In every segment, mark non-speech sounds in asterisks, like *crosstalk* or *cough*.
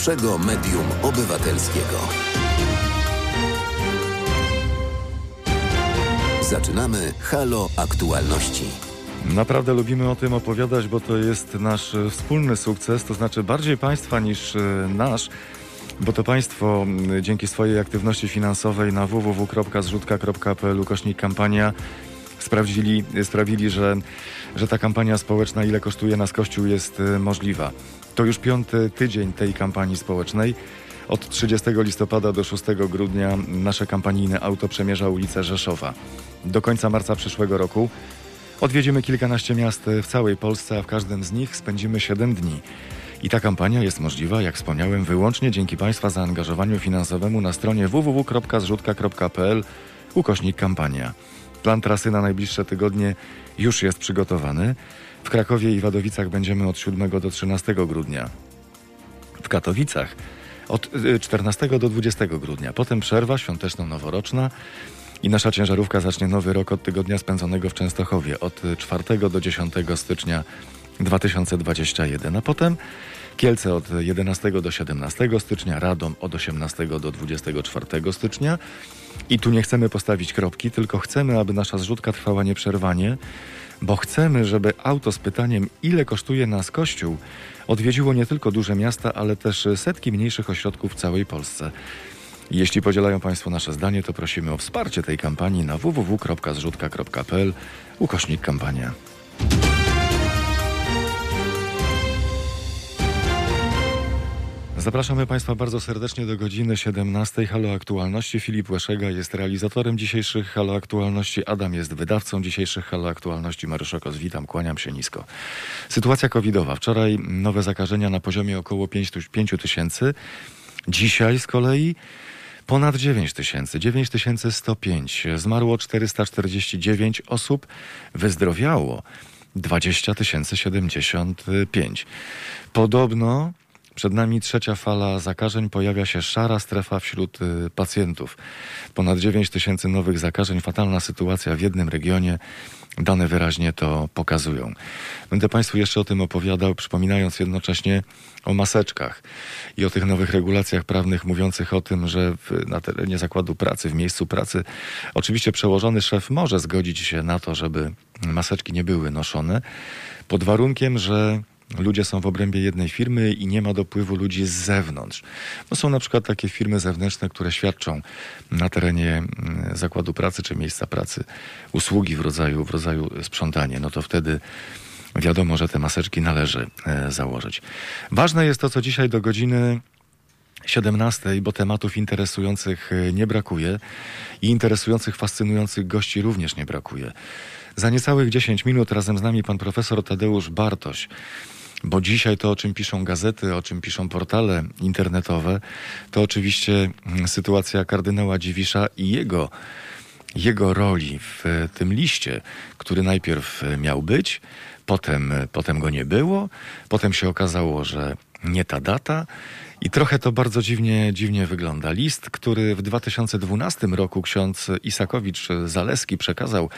pierwszego medium obywatelskiego. Zaczynamy Halo Aktualności. Naprawdę lubimy o tym opowiadać, bo to jest nasz wspólny sukces, to znaczy bardziej państwa niż e, nasz, bo to państwo dzięki swojej aktywności finansowej na www.zrzutka.pl ukośnik kampania sprawdzili, sprawili, że, że ta kampania społeczna, ile kosztuje nas Kościół, jest e, możliwa. To już piąty tydzień tej kampanii społecznej. Od 30 listopada do 6 grudnia nasze kampanijne auto przemierza ulicę Rzeszowa. Do końca marca przyszłego roku odwiedzimy kilkanaście miast w całej Polsce, a w każdym z nich spędzimy 7 dni. I ta kampania jest możliwa, jak wspomniałem, wyłącznie dzięki Państwa zaangażowaniu finansowemu na stronie www.zrzutka.pl ukośnik kampania. Plan trasy na najbliższe tygodnie już jest przygotowany. W Krakowie i Wadowicach będziemy od 7 do 13 grudnia. W Katowicach od 14 do 20 grudnia. Potem przerwa świąteczno-noworoczna i nasza ciężarówka zacznie nowy rok od tygodnia spędzonego w Częstochowie od 4 do 10 stycznia 2021. A potem Kielce od 11 do 17 stycznia, Radom od 18 do 24 stycznia. I tu nie chcemy postawić kropki, tylko chcemy, aby nasza zrzutka trwała nieprzerwanie, bo chcemy, żeby auto z pytaniem, ile kosztuje nas kościół, odwiedziło nie tylko duże miasta, ale też setki mniejszych ośrodków w całej Polsce. Jeśli podzielają Państwo nasze zdanie, to prosimy o wsparcie tej kampanii na www.zrzutka.pl ukośnik kampania. Zapraszamy Państwa bardzo serdecznie do godziny 17. Halo Aktualności. Filip Łeszega jest realizatorem dzisiejszych Halo Aktualności. Adam jest wydawcą dzisiejszych Halo Aktualności. Mariusz Kos, witam, kłaniam się nisko. Sytuacja covidowa. Wczoraj nowe zakażenia na poziomie około 5 tysięcy. Dzisiaj z kolei ponad 9 tysięcy, 9105. Zmarło 449 osób, wyzdrowiało 20 075. Podobno przed nami trzecia fala zakażeń, pojawia się szara strefa wśród y, pacjentów. Ponad 9 tysięcy nowych zakażeń, fatalna sytuacja w jednym regionie. Dane wyraźnie to pokazują. Będę Państwu jeszcze o tym opowiadał, przypominając jednocześnie o maseczkach i o tych nowych regulacjach prawnych mówiących o tym, że w, na terenie zakładu pracy, w miejscu pracy, oczywiście przełożony szef może zgodzić się na to, żeby maseczki nie były noszone, pod warunkiem, że ludzie są w obrębie jednej firmy i nie ma dopływu ludzi z zewnątrz. No są na przykład takie firmy zewnętrzne, które świadczą na terenie mm, zakładu pracy czy miejsca pracy usługi w rodzaju, w rodzaju sprzątania. No to wtedy wiadomo, że te maseczki należy e, założyć. Ważne jest to, co dzisiaj do godziny 17, bo tematów interesujących e, nie brakuje i interesujących, fascynujących gości również nie brakuje. Za niecałych 10 minut razem z nami pan profesor Tadeusz Bartoś, bo dzisiaj to, o czym piszą gazety, o czym piszą portale internetowe, to oczywiście mm, sytuacja kardynała Dziwisza i jego, jego roli w tym liście, który najpierw miał być, potem, potem go nie było, potem się okazało, że nie ta data. I trochę to bardzo dziwnie, dziwnie wygląda. List, który w 2012 roku ksiądz Isakowicz-Zaleski przekazał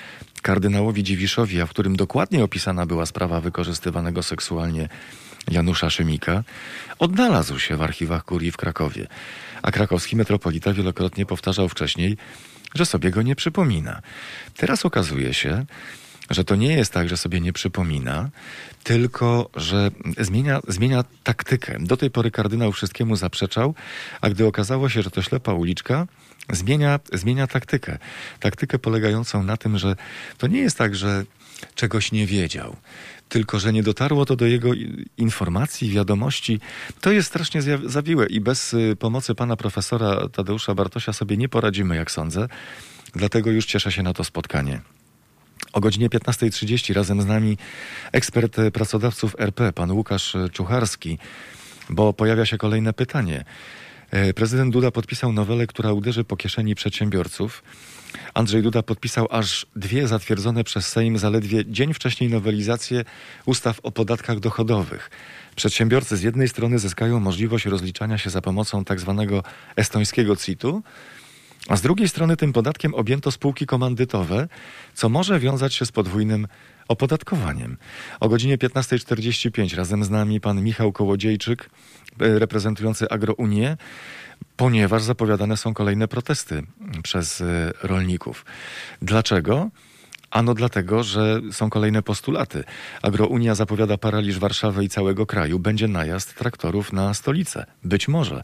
kardynałowi Dziwiszowi, a w którym dokładnie opisana była sprawa wykorzystywanego seksualnie Janusza Szymika, odnalazł się w archiwach kurii w Krakowie. A krakowski metropolita wielokrotnie powtarzał wcześniej, że sobie go nie przypomina. Teraz okazuje się, że to nie jest tak, że sobie nie przypomina, tylko że zmienia, zmienia taktykę. Do tej pory kardynał wszystkiemu zaprzeczał, a gdy okazało się, że to ślepa uliczka, zmienia, zmienia taktykę. Taktykę polegającą na tym, że to nie jest tak, że czegoś nie wiedział, tylko że nie dotarło to do jego informacji, wiadomości. To jest strasznie zawiłe i bez y, pomocy pana profesora Tadeusza Bartosia sobie nie poradzimy, jak sądzę. Dlatego już cieszę się na to spotkanie. O godzinie 15.30 razem z nami ekspert pracodawców RP, pan Łukasz Czucharski, bo pojawia się kolejne pytanie. E, prezydent Duda podpisał nowelę, która uderzy po kieszeni przedsiębiorców. Andrzej Duda podpisał aż dwie zatwierdzone przez Sejm zaledwie dzień wcześniej nowelizacje ustaw o podatkach dochodowych. Przedsiębiorcy z jednej strony zyskają możliwość rozliczania się za pomocą tak zwanego estońskiego CIT-u, A z drugiej strony tym podatkiem objęto spółki komandytowe, co może wiązać się z podwójnym opodatkowaniem. O godzinie 15.45 razem z nami pan Michał Kołodziejczyk, e, reprezentujący Agrounię, ponieważ zapowiadane są kolejne protesty przez e, rolników. Dlaczego? Ano dlatego, że są kolejne postulaty. Agrounia zapowiada paraliż Warszawy i całego kraju. Będzie najazd traktorów na stolicę. Być może.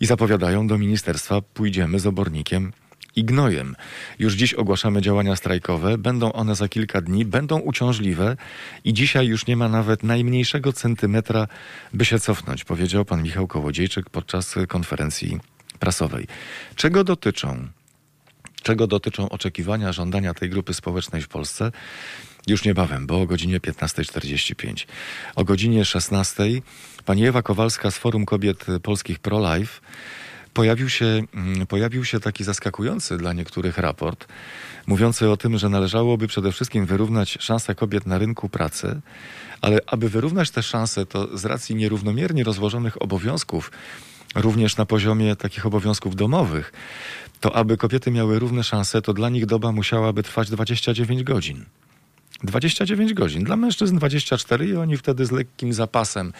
I zapowiadają do ministerstwa, pójdziemy z obornikiem i gnojem. Już dziś ogłaszamy działania strajkowe, będą one za kilka dni, będą uciążliwe i dzisiaj już nie ma nawet najmniejszego centymetra, by się cofnąć, powiedział pan Michał Kołodziejczyk podczas konferencji prasowej. Czego dotyczą czego dotyczą oczekiwania, żądania tej grupy społecznej w Polsce. Już niebawem, bo o godzinie 15.45. O godzinie 16.00 pani Ewa Kowalska z Forum Kobiet Polskich Pro-Life pojawił się, mm, pojawił się taki zaskakujący dla niektórych raport, mówiący o tym, że należałoby przede wszystkim wyrównać szanse kobiet na rynku pracy, ale aby wyrównać te szanse, to z racji nierównomiernie rozłożonych obowiązków, również na poziomie takich obowiązków domowych, to aby kobiety miały równe szanse, to dla nich doba musiałaby trwać 29 godzin. 29 godzin. Dla mężczyzn 24 i oni wtedy z lekkim zapasem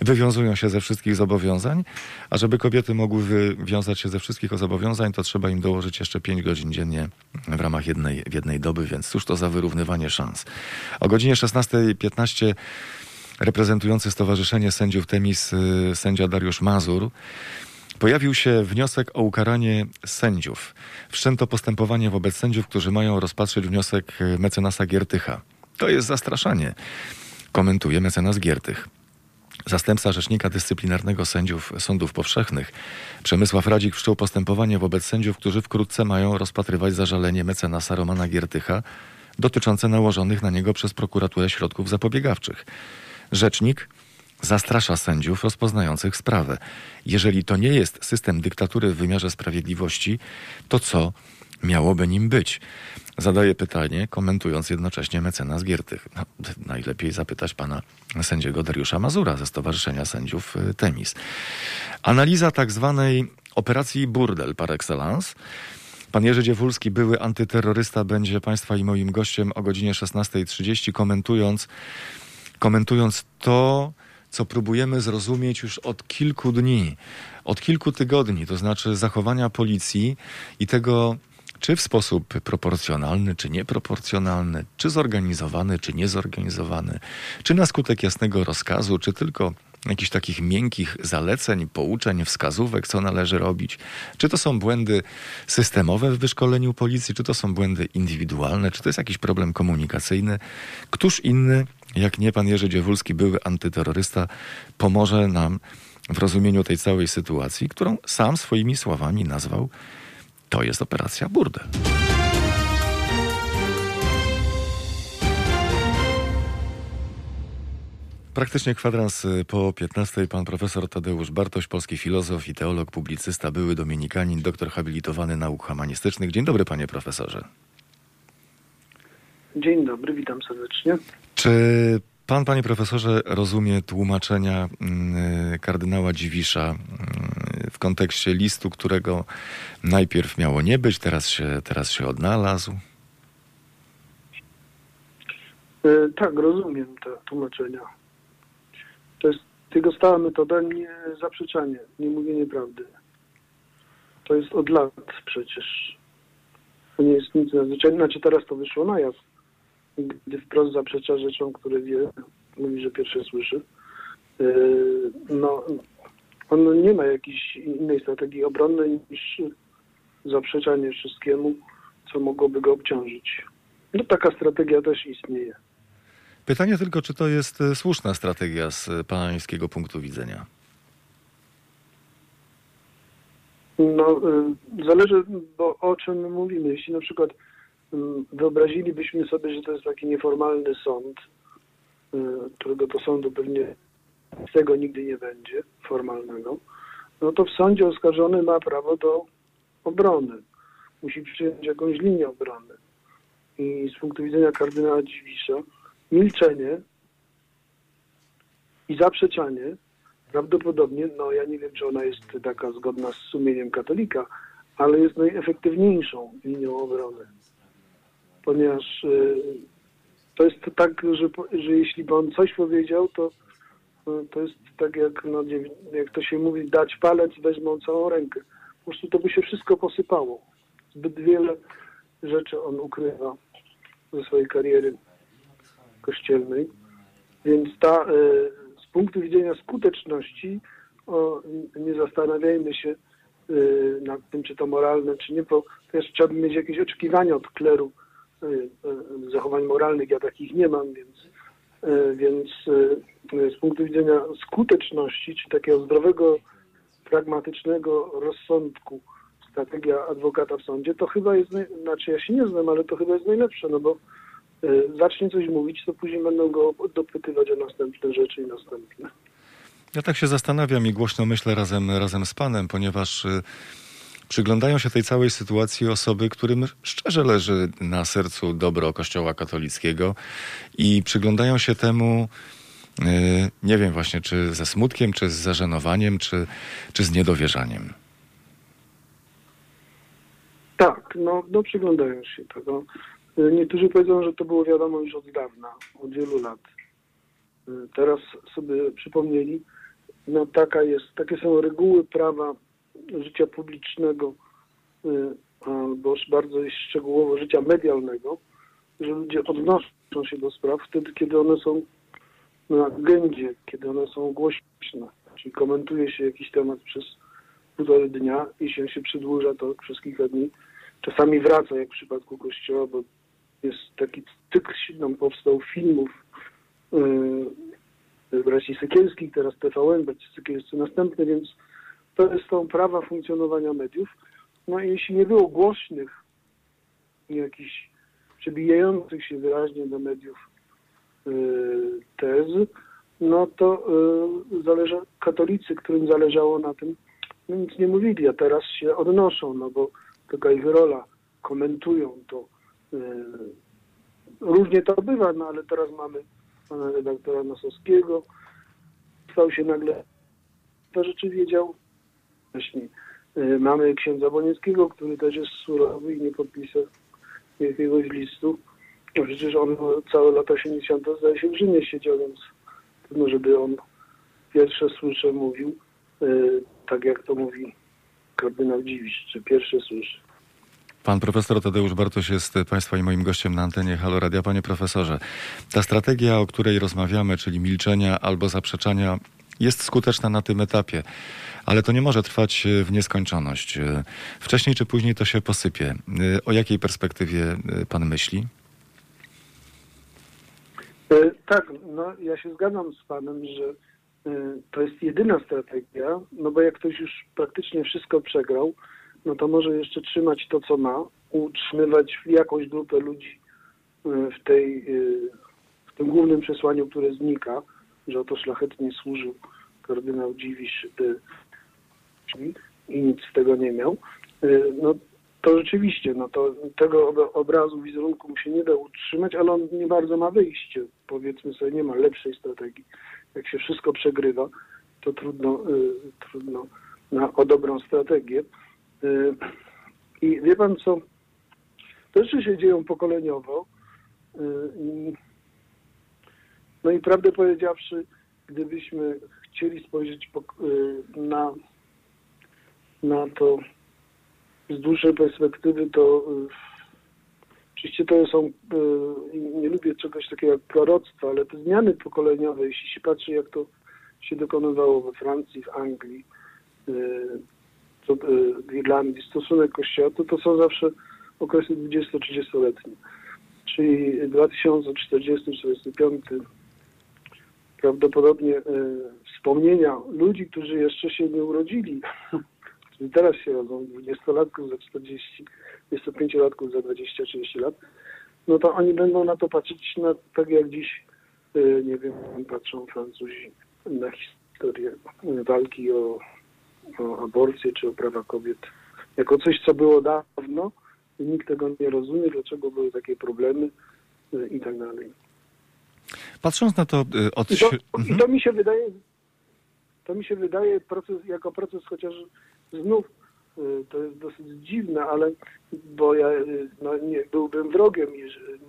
wywiązują się ze wszystkich zobowiązań, a żeby kobiety mogły wywiązać się ze wszystkich zobowiązań, to trzeba im dołożyć jeszcze 5 godzin dziennie w ramach jednej, jednej doby, więc cóż to za wyrównywanie szans. O godzinie 16.15 reprezentujący Stowarzyszenie Sędziów Temis y, sędzia Dariusz Mazur pojawił się wniosek o ukaranie sędziów. Wszczęto postępowanie wobec sędziów, którzy mają rozpatrzyć wniosek y, mecenasa Giertycha. To jest zastraszanie, komentuje mecenas Giertych. Zastępca Rzecznika Dyscyplinarnego Sędziów Sądów Powszechnych Przemysław Radzik wszczął postępowanie wobec sędziów, którzy wkrótce mają rozpatrywać zażalenie mecenasa Romana Giertycha dotyczące nałożonych na niego przez prokuraturę środków zapobiegawczych. Rzecznik zastrasza sędziów rozpoznających sprawę. Jeżeli to nie jest system dyktatury w wymiarze sprawiedliwości, to co miałoby nim być? Zadaje pytanie, komentując jednocześnie mecenas Giertych. No, najlepiej zapytać pana sędziego Dariusza Mazura ze Stowarzyszenia Sędziów y, Temis. Analiza tak zwanej operacji Burdel par excellence. Pan Jerzy Dziewulski, były antyterrorysta, będzie państwa i moim gościem o godzinie 16.30, komentując komentując to, co próbujemy zrozumieć już od kilku dni, od kilku tygodni, to znaczy zachowania policji i tego, czy w sposób proporcjonalny, czy nieproporcjonalny, czy zorganizowany, czy niezorganizowany, czy na skutek jasnego rozkazu, czy tylko jakichś takich miękkich zaleceń, pouczeń, wskazówek, co należy robić. Czy to są błędy systemowe w wyszkoleniu policji, czy to są błędy indywidualne, czy to jest jakiś problem komunikacyjny. Któż inny jak nie pan Jerzy Dziewulski, były antyterrorysta, pomoże nam w rozumieniu tej całej sytuacji, którą sam swoimi słowami nazwał to jest operacja Burdel. Praktycznie kwadrans po 15 pan profesor Tadeusz Bartoś, polski filozof i teolog, publicysta, były dominikanin, doktor habilitowany nauk humanistycznych. Dzień dobry panie profesorze. Dzień dobry, witam serdecznie. Czy pan, panie profesorze, rozumie tłumaczenia mm, kardynała Dziwisza mm, w kontekście listu, którego najpierw miało nie być, teraz się, teraz się odnalazł? E, tak, rozumiem te tłumaczenia. To jest jego stała metoda nie zaprzeczanie, nie mówienie prawdy. To jest od lat przecież. To nie jest nic nadzwyczajnego. Znaczy teraz to wyszło na jaw gdy wprost zaprzecza rzeczom, które wie, mówi, że pierwsze słyszy. E, no, on nie ma jakiejś innej strategii obronnej niż zaprzeczanie wszystkiemu, co mogłoby go obciążyć. No taka strategia też istnieje. Pytanie tylko, czy to jest e, słuszna strategia z pańskiego punktu widzenia? No, e, zależy, bo o czym mówimy. Jeśli na przykład wyobrazilibyśmy sobie, że to jest taki nieformalny sąd, y, którego to sądu pewnie z tego nigdy nie będzie, formalnego, no to w sądzie oskarżony ma prawo do obrony. Musi przyjąć jakąś linię obrony. I z punktu widzenia kardynała Dziwisza milczenie i zaprzeczanie prawdopodobnie, no ja nie wiem, czy ona jest taka zgodna z sumieniem katolika, ale jest najefektywniejszą linią obrony. Ponieważ y, to jest tak, że, że jeśli by on coś powiedział, to, y, to jest tak jak, no, jak to się mówi, dać palec, weźmą całą rękę. Po prostu to by się wszystko posypało. Zbyt wiele rzeczy on ukrywa ze swojej kariery kościelnej. Więc ta, y, z punktu widzenia skuteczności, o, nie zastanawiajmy się nad tym, czy to moralne, czy nie, bo też trzeba mieć jakieś oczekiwania od kleru zachowań moralnych. Ja takich nie mam, więc, y, więc y, z punktu widzenia skuteczności, czy takiego zdrowego, pragmatycznego rozsądku, strategia adwokata w sądzie, to chyba jest, znaczy ja się nie znam, ale to chyba jest najlepsze, no bo zacznie coś mówić, to później będą go dopytywać o następne rzeczy i następne. Ja tak się zastanawiam i głośno myślę razem, razem z panem, ponieważ przyglądają się tej całej sytuacji osoby, którym szczerze leży na sercu dobro Kościoła katolickiego i przyglądają się temu, y, nie wiem właśnie, czy ze smutkiem, czy z zażenowaniem, czy, czy z niedowierzaniem. Tak, no, no przyglądają się tego. Y, Niektórzy powiedzą, że to było wiadomo już od dawna, od wielu lat. Y, Teraz sobie przypomnieli, no taka jest, takie są reguły prawa życia publicznego, y, albo bardzo szczegółowo życia medialnego, że ludzie odnoszą się do spraw wtedy, kiedy one są na agendzie, kiedy one są głośne. Czyli komentuje się jakiś temat przez półtorej dnia i się, się przedłuża to przez kilka dni. Czasami wraca, jak w przypadku Kościoła, bo jest taki cykl nam powstał filmów yy, braci Sekielskich, teraz TVN, braci Sekielscy następny, więc to tą prawa funkcjonowania mediów. No i jeśli nie było głośnych, jakichś przebijających się wyraźnie do mediów yy, tez, no to yy, zależa, katolicy, którym zależało na tym, no nic nie mówili, a teraz się odnoszą, no bo taka ich rola, komentują to. Yy, różnie to bywa, no ale teraz mamy pana redaktora Nosowskiego, stał się nagle, to rzeczy wiedział Yy, mamy księdza Bonieckiego, który też jest surowy i nie podpisał jakiegoś listu. Przecież on całe lata 80. zdaje się w Rzymie siedział, więc trudno, żeby on pierwsze słyszę mówił, yy, tak jak to mówi kardynał Dziwisz, czy pierwsze słyszę. Pan profesor Tadeusz Bartoś jest Państwa i moim gościem na antenie Halo Radia. Panie profesorze, ta strategia, o której rozmawiamy, czyli milczenia albo zaprzeczania, jest skuteczna na tym etapie, ale to nie może trwać e, w nieskończoność. E, Wcześniej czy później to się posypie. E, O jakiej perspektywie Pan myśli? Tak, no ja się zgadzam z panem, że to jest jedyna strategia, no bo jak ktoś już praktycznie wszystko przegrał, no to może jeszcze trzymać to, co ma, utrzymywać jakąś grupę ludzi w tej, w tym głównym przesłaniu, które znika, że oto szlachetnie służył kardynał Dziwisz i nic z tego nie miał. E, No to rzeczywiście, no to tego ob- obrazu, wizerunku mu się nie da utrzymać, ale on nie bardzo ma wyjście. Powiedzmy sobie, nie ma lepszej strategii. Jak się wszystko przegrywa, to trudno, y, trudno na, o dobrą strategię. Y, I wie pan co, te rzeczy się dzieją pokoleniowo. No i prawdę powiedziawszy, gdybyśmy chcieli spojrzeć po, y, na, na to z dłuższej perspektywy, to y, oczywiście to są, y, nie lubię czegoś takiego jak proroctwa, ale te zmiany pokoleniowe, jeśli się patrzy, jak to się dokonywało we Francji, w Anglii, w Irlandii, stosunek Kościoła, to to są zawsze okresy 20-30-letnie. Czyli 2040-45 prawdopodobnie y, wspomnienia ludzi, którzy jeszcze się nie urodzili, *laughs* którzy teraz się rodzą, 20-latków za 40, 25-latków za 20-30 lat, no to oni będą na to patrzeć na, tak jak dziś, y, nie wiem, patrzą Francuzi na historię walki o, o aborcję czy o prawa kobiet. Jako coś, co było dawno, i nikt tego nie rozumie, dlaczego były takie problemy y, i tak dalej. Patrząc na to y, od... I to, śr- I Mhm. to mi się wydaje, to mi się wydaje proces, jako proces chociaż znów y, to jest dosyć dziwne, ale bo ja y, no, nie byłbym wrogiem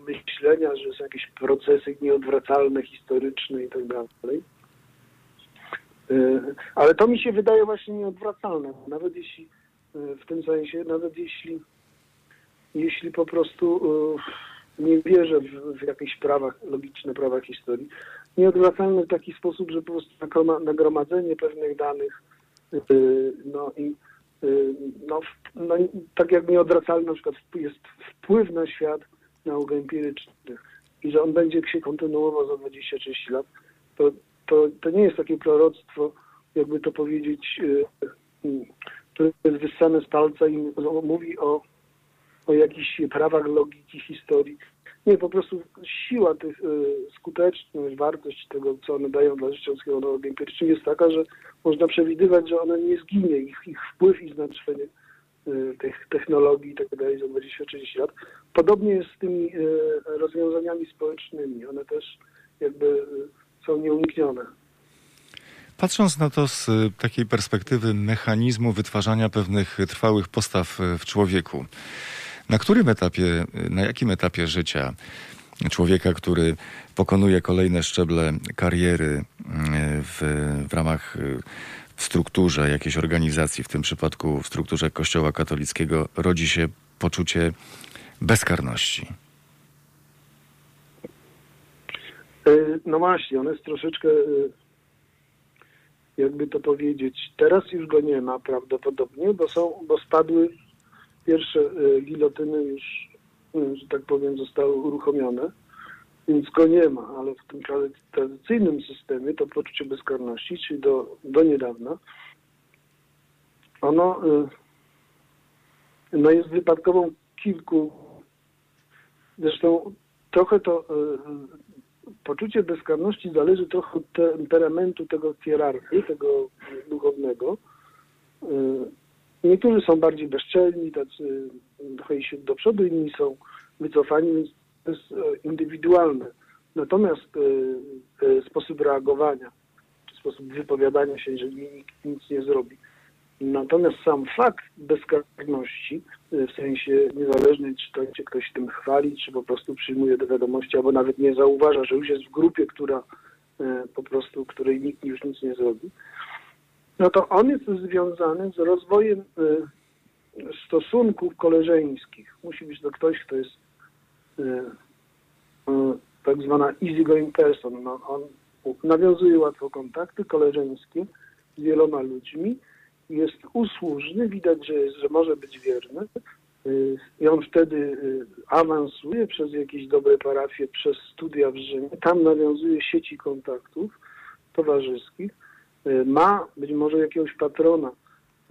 myślenia, że są jakieś procesy nieodwracalne, historyczne i tak dalej. Ale to mi się wydaje właśnie nieodwracalne. Nawet jeśli w tym sensie, nawet jeśli jeśli po prostu nie wierzę w, w jakieś prawach, logiczne prawa historii, nieodwracalne w taki sposób, że po prostu nagroma- nagromadzenie pewnych danych y, no i y, no, no, tak jak nieodwracalny na przykład jest wpływ na świat nauk empirycznych i że on będzie się kontynuował za 20-30 lat, to, to, to nie jest takie proroctwo, jakby to powiedzieć, y, które jest wyssane z palca i mówi o o jakichś prawach logiki historii. Nie, po prostu siła tych, y, skuteczność, wartość tego, co one dają dla życia ludzkiego nauk empirycznych jest taka, że można przewidywać, że one nie zginie, ich, ich wpływ i znaczenie y, tych technologii i tak dalej za 20-30 lat. Podobnie jest z tymi y, rozwiązaniami społecznymi. One też jakby są nieuniknione. Patrząc na to z takiej perspektywy mechanizmu wytwarzania pewnych trwałych postaw w człowieku, na którym etapie, na jakim etapie życia człowieka, który pokonuje kolejne szczeble kariery y, w, w ramach y, w strukturze jakiejś organizacji, w tym przypadku w strukturze Kościoła katolickiego, rodzi się poczucie bezkarności? Y, No właśnie, on jest troszeczkę, jakby to powiedzieć, teraz już go nie ma prawdopodobnie, bo są, bo spadły pierwsze y, gilotyny już, y, że tak powiem, zostały uruchomione, więc go nie ma, ale w tym trady- tradycyjnym systemie to poczucie bezkarności, czyli do, do niedawna, ono y, no jest wypadkową kilku, zresztą trochę to poczucie bezkarności zależy trochę od temperamentu tego hierarchii, tego duchownego. Niektórzy są bardziej bezczelni, tacy trochę się do przodu, inni są wycofani, więc to jest e, indywidualne. Natomiast e, e, sposób reagowania, sposób wypowiadania się, jeżeli nikt nic nie zrobi. Natomiast sam fakt bezkarności, w sensie niezależnie, czy to cię ktoś tym chwali, czy po prostu przyjmuje do wiadomości, albo nawet nie zauważa, że już jest w grupie, która po prostu, której nikt już nic nie zrobi, no to on jest związany z rozwojem e, stosunków koleżeńskich. Musi być to ktoś, kto jest e, e, tak zwana easygoing person. No, on nawiązuje łatwo kontakty koleżeńskie z wieloma ludźmi, jest usłużny, widać, że, jest, że może być wierny y, i on wtedy y, awansuje przez jakieś dobre parafie, przez studia w Rzymie, tam nawiązuje sieci kontaktów towarzyskich, y, ma być może jakiegoś patrona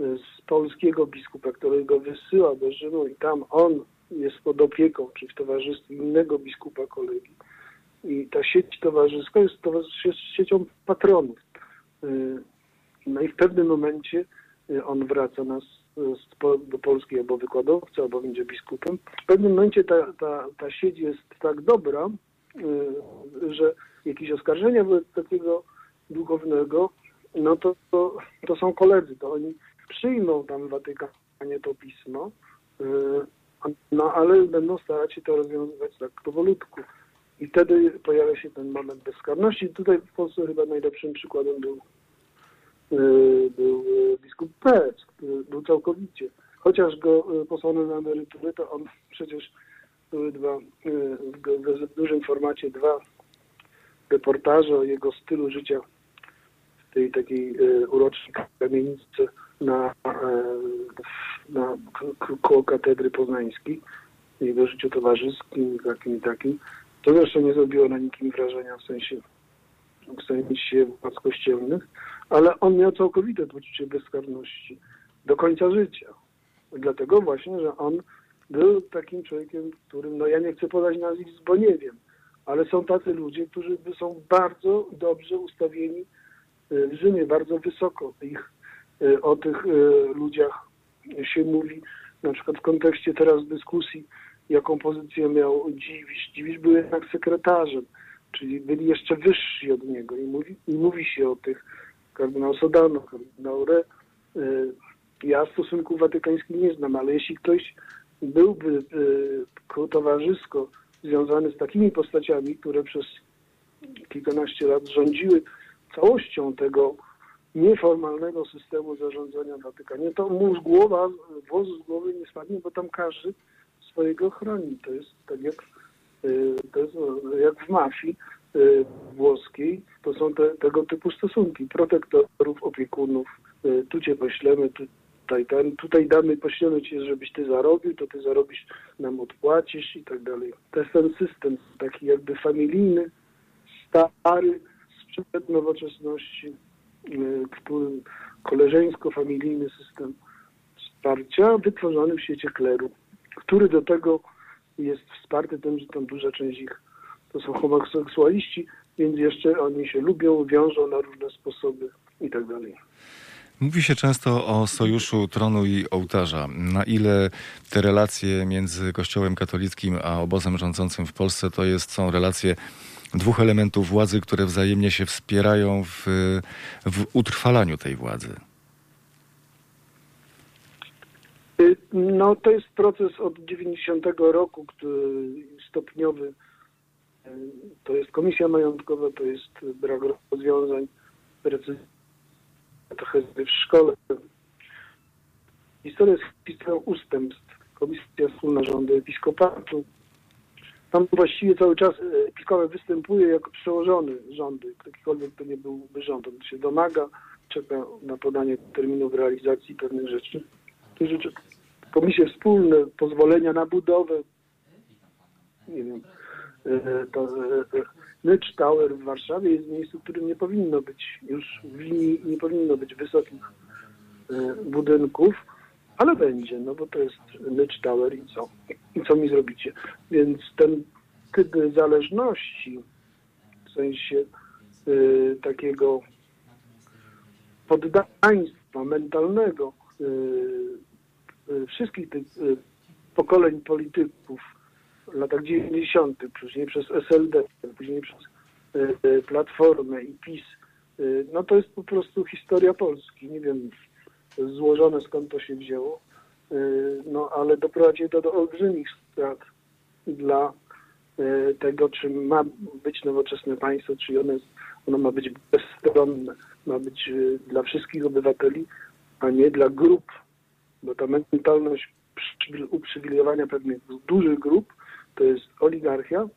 y, z polskiego biskupa, który go wysyła do Rzymu i tam on jest pod opieką, czy w towarzystwie innego biskupa kolegi. I ta sieć towarzyska jest towarzysz- siecią patronów. Y, No i w pewnym momencie y, on wraca nas y, do Polski albo wykładowca, albo będzie biskupem. W pewnym momencie ta, ta, ta sieć jest tak dobra, y, że jakieś oskarżenia wobec takiego duchownego, no to, to, to są koledzy, to oni przyjmą tam w Watykanie to pismo, y, no ale będą starać się to rozwiązywać tak powolutku. I wtedy pojawia się ten moment bezkarności. Tutaj w Polsce chyba najlepszym przykładem był y, był y, biskup Pec, który był całkowicie. Chociaż go posłano na emeryturę, to on *laughs* przecież były dwa, w dużym formacie dwa reportaże o jego stylu życia tej takiej y, uroczej kamienicy na, e, na koło katedry poznańskiej, jego życiu towarzyskim, takim i takim. To zresztą nie zrobiło na nikim wrażenia w sensie w sensie władz kościelnych, ale on miał całkowite poczucie bezkarności do końca życia. Dlatego właśnie, że on był takim człowiekiem, którym, no ja nie chcę podać nazwisk, bo nie wiem, ale są tacy ludzie, którzy są bardzo dobrze ustawieni w Rzymie, bardzo wysoko ich, y, o tych y, ludziach się mówi, na przykład w kontekście teraz dyskusji, jaką pozycję miał Dziwisz. Dziwisz był jednak sekretarzem, czyli byli jeszcze wyżsi od niego i mówi, i mówi się o tych kardynał Sodano, kardynał Re, y, Ja stosunków watykańskich nie znam, ale jeśli ktoś byłby towarzysko związany z takimi postaciami, które przez kilkanaście lat rządziły całością tego nieformalnego systemu zarządzania Watykanie, to mu głowa, włos z głowy nie spadnie, bo tam każdy swojego chroni. To jest tak jak, y, to jest no, jak w mafii y, włoskiej, to są te, tego typu stosunki. Protektorów, opiekunów, y, tu cię poślemy, tu, tutaj, ten, tutaj damy, poślemy cię, żebyś ty zarobił, to ty zarobisz, nam odpłacisz i tak dalej. To jest ten system taki jakby familijny, stary, sprzed nowoczesności, który koleżeńsko-familijny system wsparcia wytworzony w świecie kleru, który do tego jest wsparty tym, że tam duża część ich to są homoseksualiści, więc jeszcze oni się lubią, wiążą na różne sposoby i tak dalej. Mówi się często o sojuszu tronu i ołtarza. Na ile te relacje między Kościołem katolickim a obozem rządzącym w Polsce to jest, są relacje dwóch elementów władzy, które wzajemnie się wspierają w, w utrwalaniu tej władzy? Y, no to jest proces od 90 roku, który stopniowy. Y, to jest komisja majątkowa, to jest brak rozwiązań precyzyjnych trochę w szkole. Historia jest historią ustępstw. Komisja Wspólna Rządu Episkopatu. Tam właściwie cały czas Episkopat występuje jako przełożony rządu. Jakikolwiek to nie byłby rząd. On się domaga, czeka na podanie terminów realizacji pewnych rzeczy. Tych rzeczy komisje wspólne, pozwolenia na budowę, nie wiem, to Nycz Tower w Warszawie jest miejscu, w którym nie powinno być już w linii, nie powinno być wysokich budynków, ale będzie, no bo to jest Nycz Tower i co? I co mi zrobicie? Więc ten typ zależności, w sensie y, takiego poddaństwa mentalnego y, y, wszystkich tych pokoleń polityków w latach 90., później przez SLD, później przez Platformę i PiS, no to jest po prostu historia Polski. Nie wiem, złożone, skąd to się wzięło, y, no ale doprowadzi to do olbrzymich strat dla y, tego, czym ma być nowoczesne państwo, czy ono, ono ma być bezstronne, ma być y, dla wszystkich obywateli, a nie dla grup, bo ta mentalność uprzywilejowania pewnych dużych grup to jest oligarchia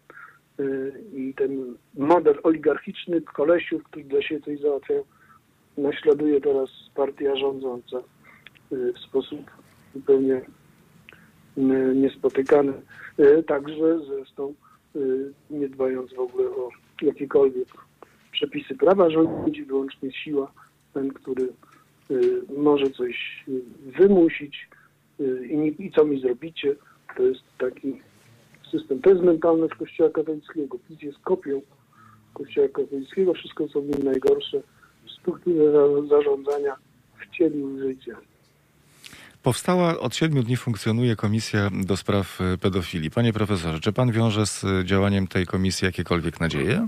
i ten model oligarchiczny kolesiów, którzy dla siebie coś załatwiają, naśladuje teraz partia rządząca y, w sposób zupełnie y, niespotykany. Y, także zresztą nie dbając w ogóle o jakiekolwiek przepisy prawa, rządzi wyłącznie siła, ten, który może coś wymusić i, i co mi zrobicie, to jest taki system. To jest mentalność Kościoła katolickiego. PiS jest kopią Kościoła katolickiego. Wszystko, co w nim najgorsze, strukturę zarządzania wcielił w życie. Powstała, od siedmiu dni funkcjonuje Komisja do Spraw e, Pedofilii. Panie profesorze, czy pan wiąże z e, działaniem tej komisji jakiekolwiek nadzieje?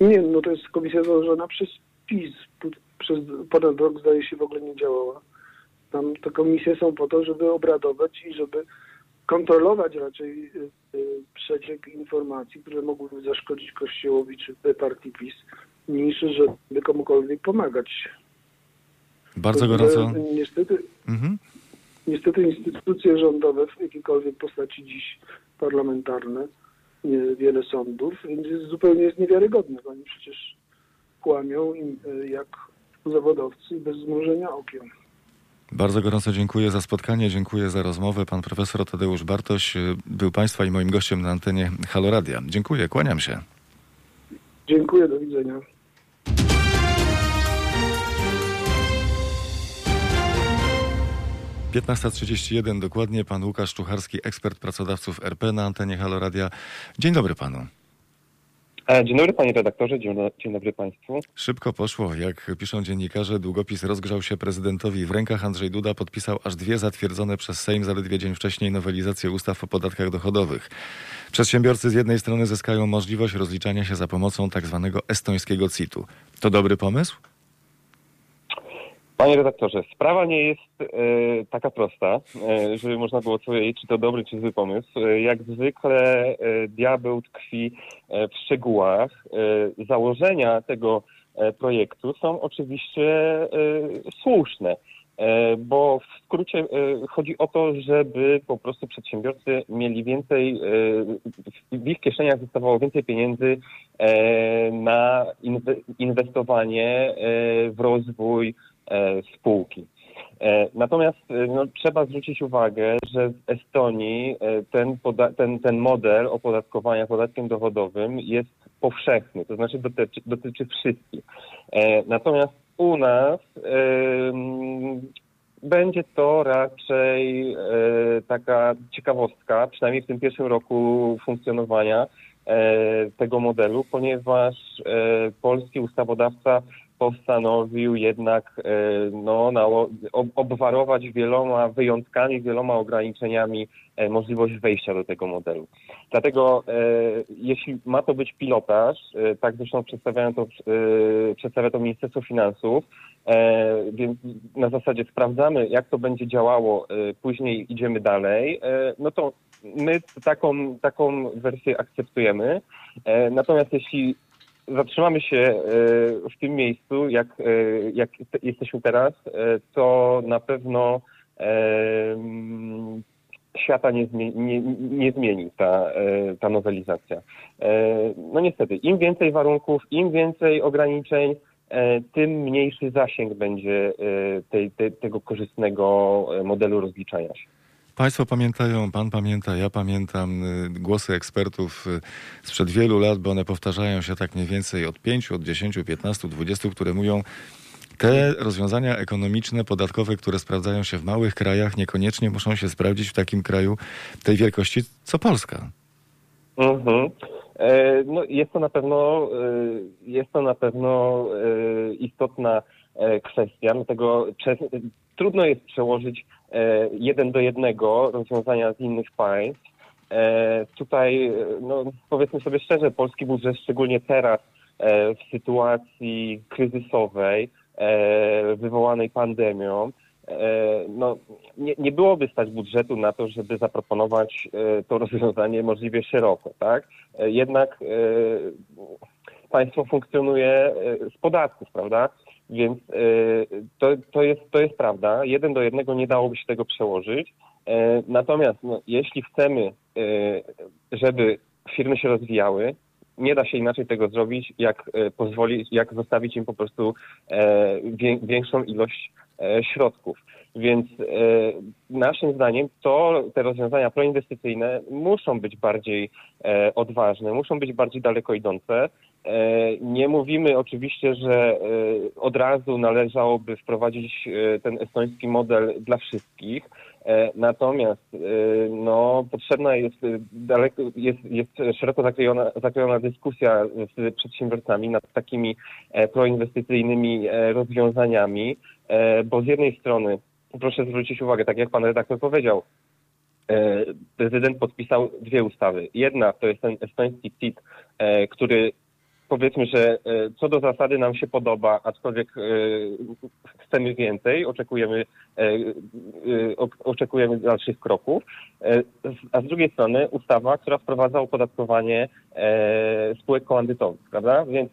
Nie, no to jest komisja założona przez PiS. Przez ponad rok zdaje się w ogóle nie działała. Tam te komisje są po to, żeby obradować i żeby kontrolować raczej e, przeciek informacji, które mogłyby zaszkodzić Kościołowi czy partii PiS niż żeby komukolwiek pomagać. Bardzo gorąco. Niestety, mhm. niestety instytucje rządowe w jakiejkolwiek postaci dziś parlamentarne, wiele sądów, zupełnie jest niewiarygodne. Oni przecież kłamią im e, jak zawodowcy bez zmrużenia okiem. Bardzo gorąco dziękuję za spotkanie, dziękuję za rozmowę. Pan profesor Tadeusz Bartoś e, był Państwa i moim gościem na antenie Haloradia. Dziękuję, kłaniam się. Dziękuję, do widzenia. 15.31 dokładnie. Pan Łukasz Czucharski, ekspert pracodawców RP na antenie Haloradia. Dzień dobry panu. E, dzień dobry panie redaktorze, dzień dobry państwu. Szybko poszło. Jak piszą dziennikarze, długopis rozgrzał się prezydentowi w rękach. Andrzej Duda podpisał aż dwie zatwierdzone przez Sejm zaledwie dzień wcześniej nowelizacje ustaw o podatkach dochodowych. Przedsiębiorcy z jednej strony zyskają możliwość rozliczania się za pomocą tak zwanego estońskiego CIT-u. To dobry pomysł? Panie redaktorze, sprawa nie jest e, taka prosta, e, żeby można było powiedzieć, czy to dobry, czy zły pomysł. E, jak zwykle e, diabeł tkwi e, w szczegółach. E, założenia tego projektu są oczywiście słuszne, bo w skrócie chodzi o to, żeby po prostu przedsiębiorcy mieli więcej, w ich kieszeniach zostawało więcej pieniędzy na inwe- inwestowanie w rozwój spółki. E, Natomiast e, no, trzeba zwrócić uwagę, że w Estonii e, ten, ten, ten model opodatkowania podatkiem dochodowym jest powszechny, to znaczy dotyczy, dotyczy wszystkich. E, Natomiast u nas em, będzie to raczej e, taka ciekawostka, przynajmniej w tym pierwszym roku funkcjonowania e, tego modelu, ponieważ e, polski ustawodawca postanowił jednak e, no, obwarować wieloma wyjątkami, wieloma ograniczeniami e, możliwość wejścia do tego modelu. Dlatego e, jeśli ma to być pilotaż, tak zresztą przedstawiają to, przedstawia to Ministerstwo Finansów, więc na zasadzie sprawdzamy, jak to będzie działało, później idziemy dalej, no to my taką, taką wersję akceptujemy. Natomiast jeśli zatrzymamy się e, w tym miejscu, jak, e, jak te- jesteśmy teraz, e, to na pewno mm, świata nie, zmieni, nie, nie zmieni ta, ta nowelizacja. No niestety, im więcej warunków, im więcej ograniczeń, tym mniejszy zasięg będzie tej, tej, tego korzystnego modelu rozliczania się. Państwo pamiętają, pan pamięta, ja pamiętam y, głosy ekspertów y, sprzed wielu lat, bo one powtarzają się tak mniej więcej od 5, od 10, 15, 20, które mówią, te rozwiązania ekonomiczne, podatkowe, które sprawdzają się w małych krajach, niekoniecznie muszą się sprawdzić w takim kraju tej wielkości co Polska. Mhm. E, No, jest to na pewno, e, jest to na pewno e, istotna kwestia, dlatego trudno jest przełożyć e, jeden do jednego rozwiązania z innych państw. E, Tutaj, e, no, powiedzmy sobie szczerze, polski budżet, szczególnie teraz e, w sytuacji kryzysowej e, wywołanej pandemią, e, no, nie, nie byłoby stać budżetu na to, żeby zaproponować e, to *laughs* rozwiązanie możliwie szeroko, tak? E, Jednak e, państwo funkcjonuje e, z podatków, prawda? Więc e, to, to, jest, to jest prawda. Jeden do jednego nie dałoby się tego przełożyć. E, Natomiast no, jeśli chcemy, e, żeby firmy się rozwijały, nie da się inaczej tego zrobić, jak pozwolić, jak zostawić im po prostu wię- większą ilość środków. Więc naszym zdaniem to te rozwiązania proinwestycyjne muszą być bardziej odważne, muszą być bardziej daleko idące. E, Nie mówimy oczywiście, że e, od razu należałoby wprowadzić e, ten estoński model dla wszystkich. Natomiast no, potrzebna jest, daleko, jest, jest szeroko zakrojona, zakrojona dyskusja z przedsiębiorcami nad takimi proinwestycyjnymi rozwiązaniami, bo z jednej strony proszę zwrócić uwagę, tak jak pan redaktor powiedział, prezydent podpisał dwie ustawy. Jedna to jest ten estoński CIT, który powiedzmy, że e, co do zasady nam się podoba, aczkolwiek e, chcemy więcej, oczekujemy, e, oczekujemy dalszych kroków. A z drugiej strony ustawa, która wprowadza opodatkowanie spółek komandytowych, prawda? Więc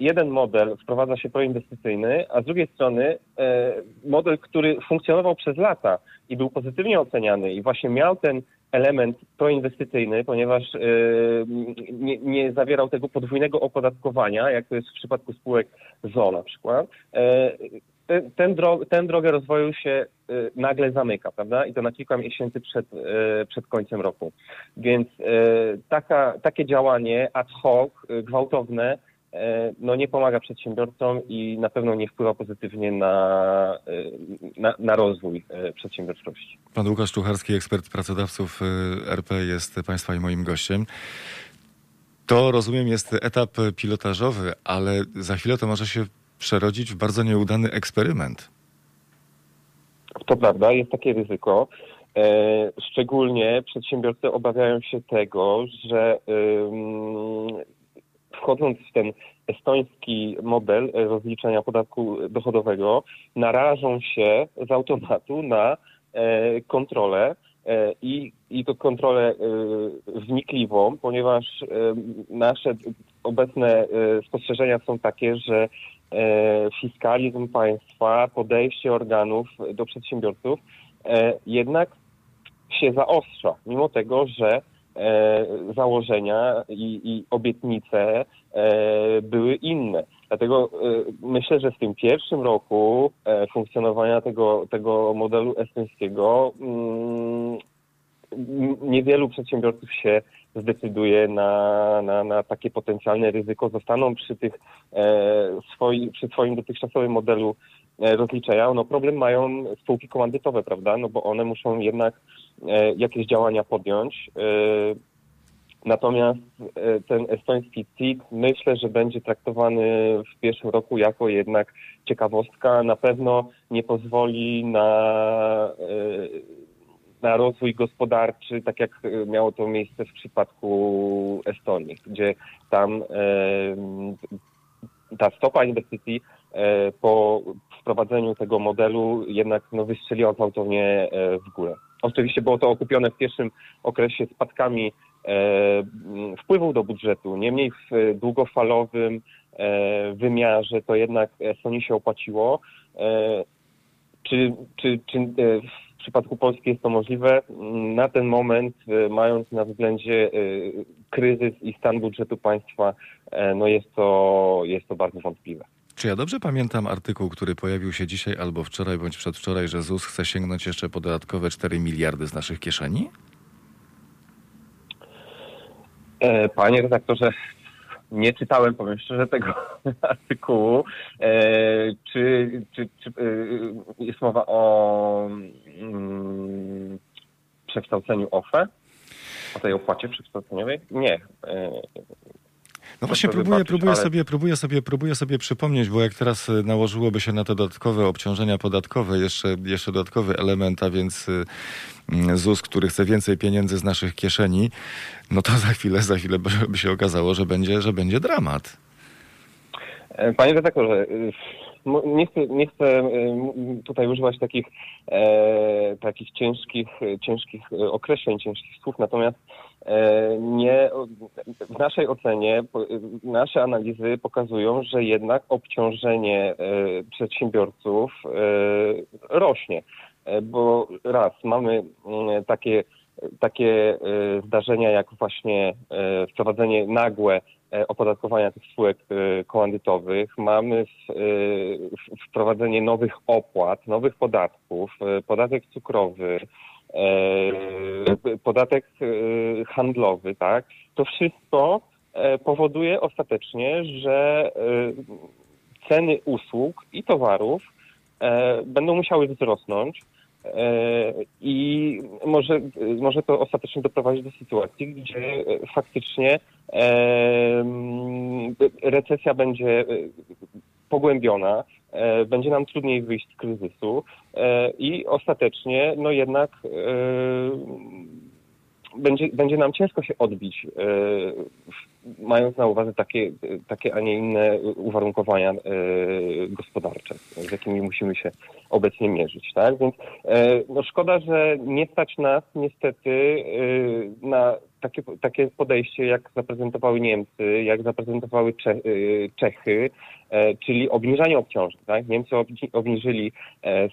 jeden, model wprowadza się proinwestycyjny, a z drugiej strony model, który funkcjonował przez lata i był pozytywnie oceniany i właśnie miał ten element proinwestycyjny, ponieważ e, nie, nie zawierał tego podwójnego opodatkowania, jak to jest w przypadku spółek ZO na przykład. E, ten, ten, dro, ten drogę rozwoju się e, nagle zamyka, prawda? I to na kilka miesięcy przed, przed końcem roku. Więc taka, takie działanie ad hoc, gwałtowne, no nie pomaga przedsiębiorcom i na pewno nie wpływa pozytywnie na, e, na, na rozwój e, przedsiębiorczości. Pan Łukasz Czucharski, ekspert pracodawców RP, jest Państwa i moim gościem. To, rozumiem, jest etap pilotażowy, ale za chwilę to może się przerodzić w bardzo nieudany eksperyment. To prawda, jest takie ryzyko. E, szczególnie przedsiębiorcy obawiają się tego, że wchodząc w ten estoński model e, rozliczenia podatku dochodowego, narażą się z automatu na e, kontrolę e, i, i to kontrolę wnikliwą, ponieważ nasze obecne spostrzeżenia są takie, że fiskalizm państwa, podejście organów do przedsiębiorców jednak się zaostrza, mimo tego, że założenia i, i obietnice e, były inne. Dlatego e, myślę, że w tym pierwszym roku e, funkcjonowania tego, tego modelu estońskiego mm, niewielu przedsiębiorców się zdecyduje na, na, na takie potencjalne ryzyko, zostaną przy tych e, swoi, przy swoim dotychczasowym modelu e, rozliczenia. No problem mają spółki komandytowe, prawda? No bo one muszą jednak e, jakieś działania podjąć. E, Natomiast e, ten estoński CIT myślę, że będzie traktowany w pierwszym roku jako jednak ciekawostka. Na pewno nie pozwoli na, e, na rozwój gospodarczy, tak jak e, miało to miejsce w przypadku Estonii, gdzie tam e, ta stopa inwestycji e, po wprowadzeniu tego modelu jednak no, wystrzeliła gwałtownie e, w górę. Oczywiście było to okupione w pierwszym okresie spadkami e, wpływów do budżetu. Niemniej w e, długofalowym e, wymiarze to jednak Estonii się opłaciło. Czy, czy, czy w przypadku Polski jest to możliwe? Mm, Na ten moment, mając na względzie kryzys i stan budżetu państwa, no jest to, jest to bardzo wątpliwe. Czy ja dobrze pamiętam artykuł, który pojawił się dzisiaj albo wczoraj, bądź przedwczoraj, że ZUS chce sięgnąć jeszcze po dodatkowe 4 miliardy z naszych kieszeni? E, Panie redaktorze, nie czytałem, powiem szczerze, tego *laughs* artykułu. E, czy czy, czy e, jest mowa o mm, przekształceniu OFE? O tej opłacie przekształceniowej? Nie. E, No właśnie próbuję, wybaczyć, próbuję, ale- sobie, próbuję, sobie, próbuję sobie przypomnieć, bo jak teraz y, nałożyłoby się na te dodatkowe obciążenia podatkowe jeszcze, jeszcze dodatkowy element, a więc y, mm, ZUS, który chce więcej pieniędzy z naszych kieszeni, no to za chwilę, za chwilę by, się okazało, że będzie, że będzie dramat. E, Panie redaktorze, y, nie chcę, nie chcę y, tutaj używać takich, e, takich ciężkich, e, ciężkich e, określeń, ciężkich słów, natomiast e, nie, w naszej ocenie, nasze analizy pokazują, że jednak obciążenie e, przedsiębiorców e, rośnie, E, bo raz, mamy mm, takie takie e, zdarzenia jak właśnie e, wprowadzenie nagłe e, opodatkowania tych spółek e, komandytowych, mamy e, wprowadzenie nowych opłat, nowych podatków, e, podatek cukrowy, e, podatek e, handlowy, tak? To wszystko e, powoduje ostatecznie, że e, ceny usług i towarów będą musiały wzrosnąć. I może, może to ostatecznie doprowadzić do sytuacji, gdzie faktycznie recesja będzie pogłębiona, będzie nam trudniej wyjść z kryzysu. E, i ostatecznie no jednak e, będzie, będzie nam ciężko się odbić, e, w- mając na uwadze takie, takie, a nie inne uwarunkowania e, gospodarcze, z jakimi musimy się obecnie mierzyć. Tak? Więc e, no szkoda, że nie stać nas niestety e, na takie, takie podejście, jak zaprezentowały Niemcy, jak zaprezentowały Cze- Czechy, czyli obniżanie obciążeń. Tak? Niemcy obni- obniżyli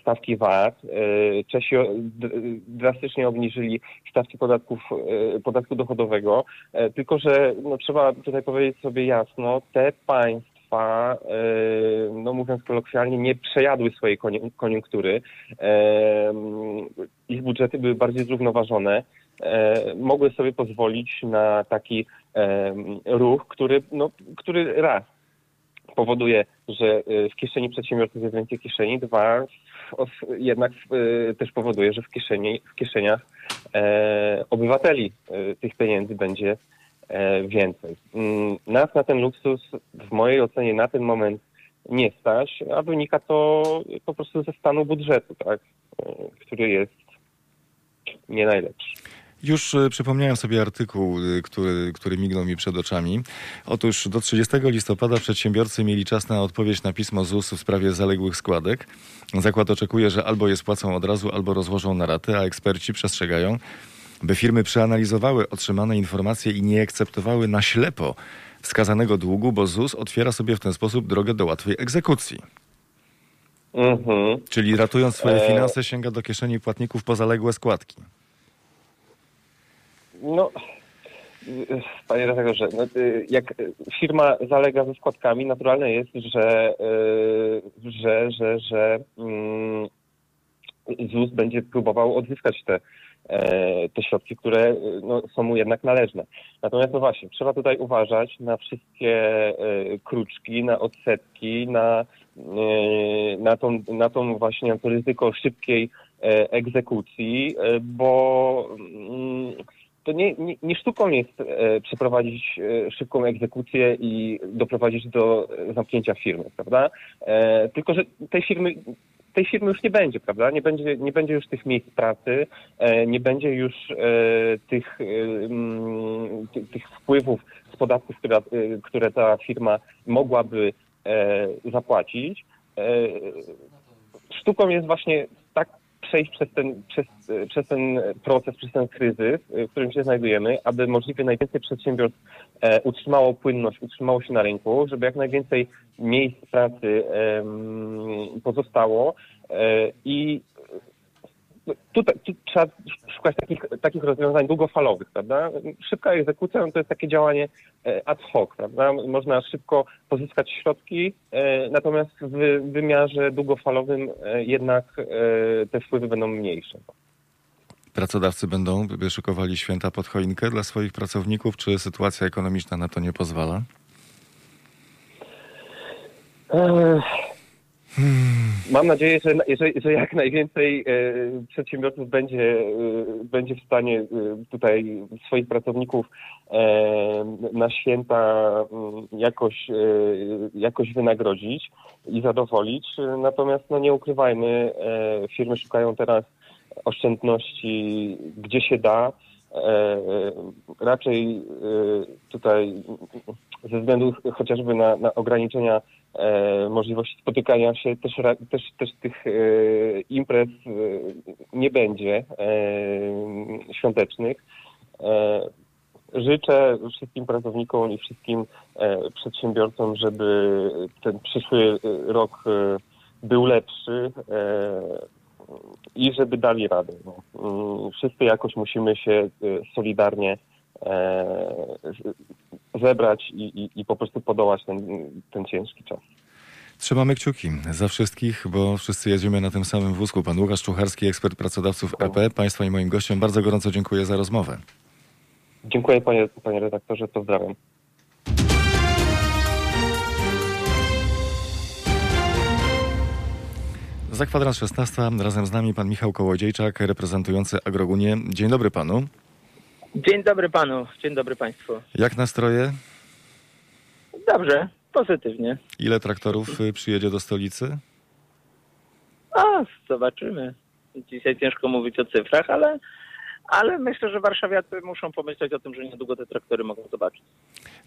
stawki VAT, Czesi drastycznie obniżyli stawki podatków, podatku dochodowego, tylko że no, trzeba tutaj powiedzieć sobie jasno, te państwa, e, no mówiąc kolokwialnie, nie przejadły swojej koni- koniunktury. E, Ich budżety były bardziej zrównoważone. E, Mogły sobie pozwolić na taki ruch, który, no, który raz powoduje, że w kieszeni przedsiębiorców jest więcej kieszeni, dwa jednak też powoduje, że w, kieszeni, w kieszeniach obywateli tych pieniędzy będzie więcej. Mm, Nas na ten luksus w mojej ocenie na ten moment nie stać, a wynika to po prostu ze stanu budżetu, tak, e, który jest nie najlepszy. Już y, przypomniałem sobie artykuł, który, który mignął mi przed oczami. Otóż do 30 listopada przedsiębiorcy mieli czas na odpowiedź na pismo ZUS w sprawie zaległych składek. Zakład oczekuje, że albo je spłacą od razu, albo rozłożą na raty, a eksperci przestrzegają, by firmy przeanalizowały otrzymane informacje i nie akceptowały na ślepo wskazanego długu, bo ZUS otwiera sobie w ten sposób drogę do łatwej egzekucji. Mhm. Czyli ratując swoje E. finanse sięga do kieszeni płatników po zaległe składki. No, panie redaktorze, no, y, jak firma zalega ze składkami, naturalne jest, że, y, że, że, że mm, ZUS będzie próbował odzyskać te, te środki, które y, no, są mu jednak należne. Natomiast no właśnie, trzeba tutaj uważać na wszystkie e, kruczki, na odsetki, na, e, na, tą, na tą właśnie to ryzyko szybkiej e, egzekucji, e, bo mm, to nie, nie, nie sztuką jest e, przeprowadzić e, szybką egzekucję i doprowadzić do e, zamknięcia firmy, prawda? E, tylko, że tej firmy, tej firmy już nie będzie, prawda? Nie będzie, nie będzie już tych miejsc pracy, e, nie będzie już e, tych, e, mm, ty, tych wpływów z podatków, które, które ta firma mogłaby zapłacić. Sztuką jest właśnie przejść przez ten, przez, przez ten proces, przez ten kryzys, w którym się znajdujemy, aby możliwie najwięcej przedsiębiorstw e, utrzymało płynność, utrzymało się na rynku, żeby jak najwięcej miejsc pracy em, pozostało e, i tutaj tu trzeba szukać takich, takich rozwiązań długofalowych, prawda? Szybka egzekucja no to jest takie działanie e, ad hoc, prawda? Można szybko pozyskać środki, e, natomiast w wymiarze długofalowym e, jednak te wpływy będą mniejsze. Pracodawcy będą szykowali święta pod choinkę dla swoich pracowników, czy sytuacja ekonomiczna na to nie pozwala? Mam nadzieję, że, że, że jak najwięcej e, przedsiębiorców będzie, e, będzie w stanie e, tutaj swoich pracowników e, na święta mm, jakoś, e, jakoś wynagrodzić i zadowolić. Natomiast no, nie ukrywajmy, e, firmy szukają teraz oszczędności gdzie się da. Raczej tutaj ze względu chociażby na, na ograniczenia możliwości spotykania się też, też, też tych e, imprez e, nie będzie e, świątecznych. E, życzę wszystkim pracownikom i wszystkim e, przedsiębiorcom, żeby ten przyszły e, rok e, był lepszy e, i żeby dali radę. No. Mm, Wszyscy jakoś musimy się e, solidarnie e, zebrać i, i, i po prostu podołać ten, ten ciężki czas. Trzymamy kciuki za wszystkich, bo wszyscy jedziemy na tym samym wózku. Pan Łukasz Czucharski, ekspert pracodawców EP. Państwa i moim gościom bardzo gorąco dziękuję za rozmowę. Dziękuję panie, panie redaktorze, pozdrawiam. Za kwadrans 16 razem z nami pan Michał Kołodziejczak, reprezentujący Agrogunię. Dzień dobry panu. Dzień dobry panu, dzień dobry państwu. Jak nastroje? Dobrze, pozytywnie. Ile traktorów y, przyjedzie do stolicy? A, zobaczymy. Dzisiaj ciężko mówić o cyfrach, ale, ale myślę, że warszawiacy muszą pomyśleć o tym, że niedługo te traktory mogą zobaczyć.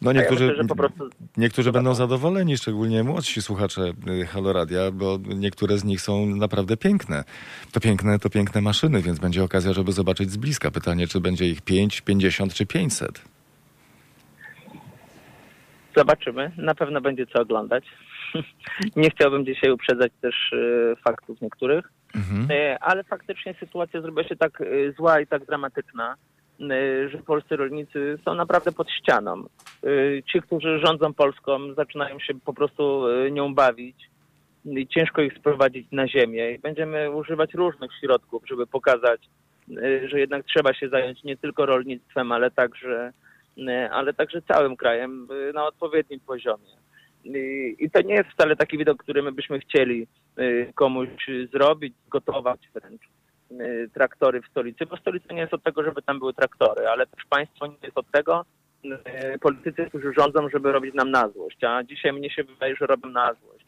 No A ja niektórzy, myślę, po prostu niektórzy będą zadowoleni, szczególnie młodsi słuchacze y, Halo Radia, bo niektóre z nich są naprawdę piękne. To piękne, to piękne maszyny, więc będzie okazja, żeby zobaczyć z bliska. Pytanie, czy będzie ich 5, 50 czy 500? zobaczymy. Na pewno będzie co oglądać. *laughs* Nie chciałbym dzisiaj uprzedzać też e, faktów niektórych, Mhm. E, ale faktycznie sytuacja zrobiła się tak zła i tak dramatyczna, że polscy rolnicy są naprawdę pod ścianą. E, Ci, którzy rządzą Polską, zaczynają się po prostu e, nią bawić. I ciężko ich sprowadzić na ziemię. I będziemy używać różnych środków, żeby pokazać, że jednak trzeba się zająć nie tylko rolnictwem, ale także, ale także całym krajem na odpowiednim poziomie. I- to nie jest wcale taki widok, który my byśmy chcieli y, komuś zrobić, gotować wręcz y, traktory w stolicy, bo stolica nie jest od tego, żeby tam były traktory, ale też państwo nie jest od tego, y, politycy, którzy rządzą, żeby robić nam na złość, a dzisiaj mnie się wydaje, że robią na złość.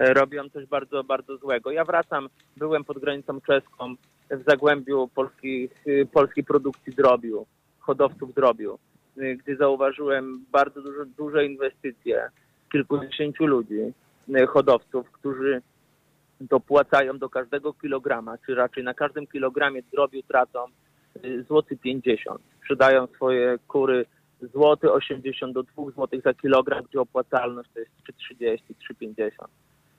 Y, Robią coś bardzo, bardzo złego. Ja wracam, byłem pod granicą czeską, w zagłębiu polskich, polskiej produkcji drobiu, hodowców drobiu, gdy zauważyłem bardzo duże, duże inwestycje kilkudziesięciu ludzi, hodowców, którzy dopłacają do każdego kilograma, czy raczej na każdym kilogramie drobiu tracą złoty 50. Sprzedają swoje kury złoty 80 do 2 zł za kilogram, gdzie opłacalność to jest 3,30, 3,50.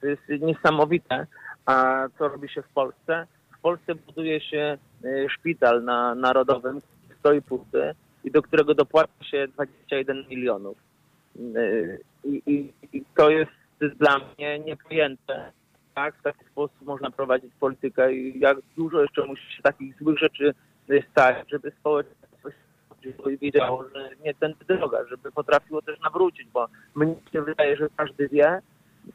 To jest niesamowite. A co robi się w Polsce? W Polsce buduje się y, szpital na Narodowym, stoi pusty i do którego dopłaca się 21 milionów. Y, I, i, i to jest dla mnie niepojęte. Tak, w taki sposób można prowadzić politykę i jak dużo jeszcze musi się takich złych rzeczy stać, żeby społeczeństwo się wiedziało, że nie ten droga, żeby potrafiło też nawrócić, bo mnie się wydaje, że każdy wie,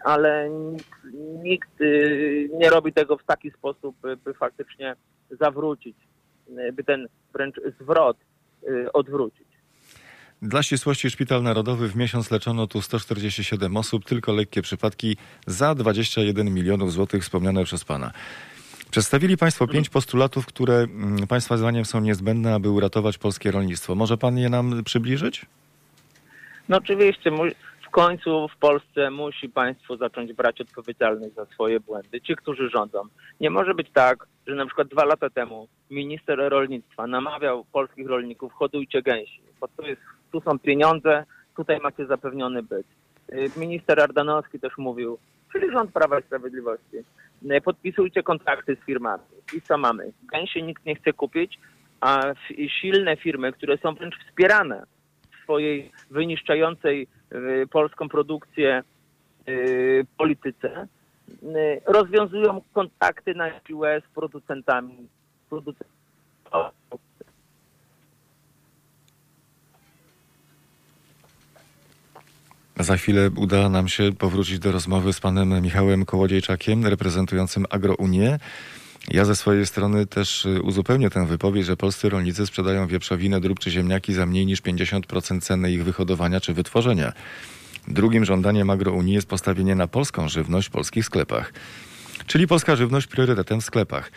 ale nikt, nikt y, nie robi tego w taki sposób, by faktycznie zawrócić, y, by ten wręcz zwrot y, odwrócić. Dla ścisłości Szpital Narodowy w miesiąc leczono tu 147 osób, tylko lekkie przypadki za 21 milionów złotych wspomniane przez pana. Przedstawili Państwo pięć postulatów, które mm, Państwa zdaniem są niezbędne, aby uratować polskie rolnictwo. Może Pan je nam przybliżyć? No oczywiście. W końcu w Polsce musi państwo zacząć brać odpowiedzialność za swoje błędy. Ci, którzy rządzą. Nie może być tak, że na przykład dwa lata temu minister rolnictwa namawiał polskich rolników, hodujcie gęsi, bo tu, jest, tu są pieniądze, tutaj macie zapewniony byt. Y, minister Ardanowski też mówił, czyli rząd Prawa i Sprawiedliwości, y, podpisujcie kontrakty z firmami. I co mamy? Gęsi nikt nie chce kupić, a silne firmy, które są wręcz wspierane w swojej wyniszczającej y, polską produkcję polityce, rozwiązują kontakty na siłę z producentami. producentami Za chwilę uda nam się powrócić do rozmowy z panem Michałem Kołodziejczakiem, reprezentującym Agrounię. Ja ze swojej strony też y, uzupełnię tę wypowiedź, że polscy rolnicy sprzedają wieprzowinę, drób czy ziemniaki za mniej niż 50% ceny ich wyhodowania czy wytworzenia. Drugim żądaniem Agrounii jest postawienie na polską żywność w polskich sklepach. Czyli polska żywność priorytetem w sklepach.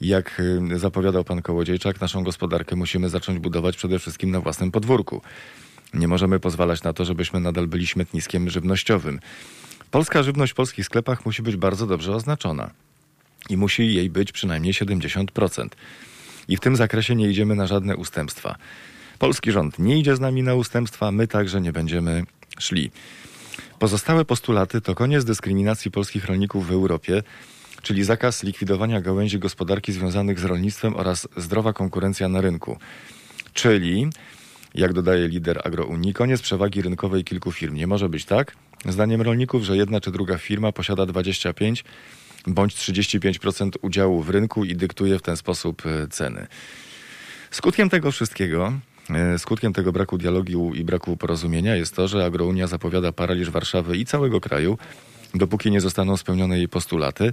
Jak y, zapowiadał pan Kołodziejczak, naszą gospodarkę musimy zacząć budować przede wszystkim na własnym podwórku. Nie możemy pozwalać na to, żebyśmy nadal byli śmietniskiem żywnościowym. Polska żywność w polskich sklepach musi być bardzo dobrze oznaczona. I musi jej być przynajmniej 70%. I w tym zakresie nie idziemy na żadne ustępstwa. Polski rząd nie idzie z nami na ustępstwa, my także nie będziemy szli. Pozostałe postulaty to koniec dyskryminacji polskich rolników w Europie, czyli zakaz likwidowania gałęzi gospodarki związanych z rolnictwem oraz zdrowa konkurencja na rynku. Czyli jak dodaje lider Agrounii, koniec przewagi rynkowej kilku firm. Nie może być tak, zdaniem rolników, że jedna czy druga firma posiada 25 bądź 35% udziału w rynku i dyktuje w ten sposób e, ceny. Skutkiem tego wszystkiego, e, skutkiem tego braku dialogu i braku porozumienia jest to, że Agrounia zapowiada paraliż Warszawy i całego kraju, dopóki nie zostaną spełnione jej postulaty,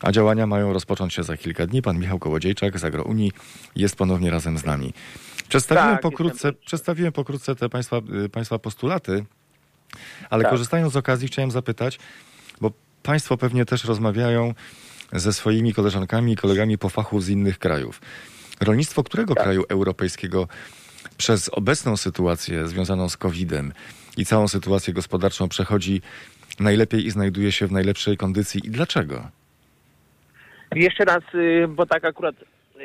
a działania mają rozpocząć się za kilka dni. Pan Michał Kołodziejczak z Agrounii jest ponownie razem z nami. Przedstawiłem, tak, pokrótce, przedstawiłem pokrótce te państwa, y, państwa postulaty, ale tak. korzystając z okazji chciałem zapytać, bo państwo pewnie też rozmawiają ze swoimi koleżankami i kolegami po fachu z innych krajów. Rolnictwo którego tak. kraju europejskiego przez obecną sytuację związaną z COVID-em i całą sytuację gospodarczą przechodzi najlepiej i znajduje się w najlepszej kondycji i dlaczego? Jeszcze raz, y, bo tak akurat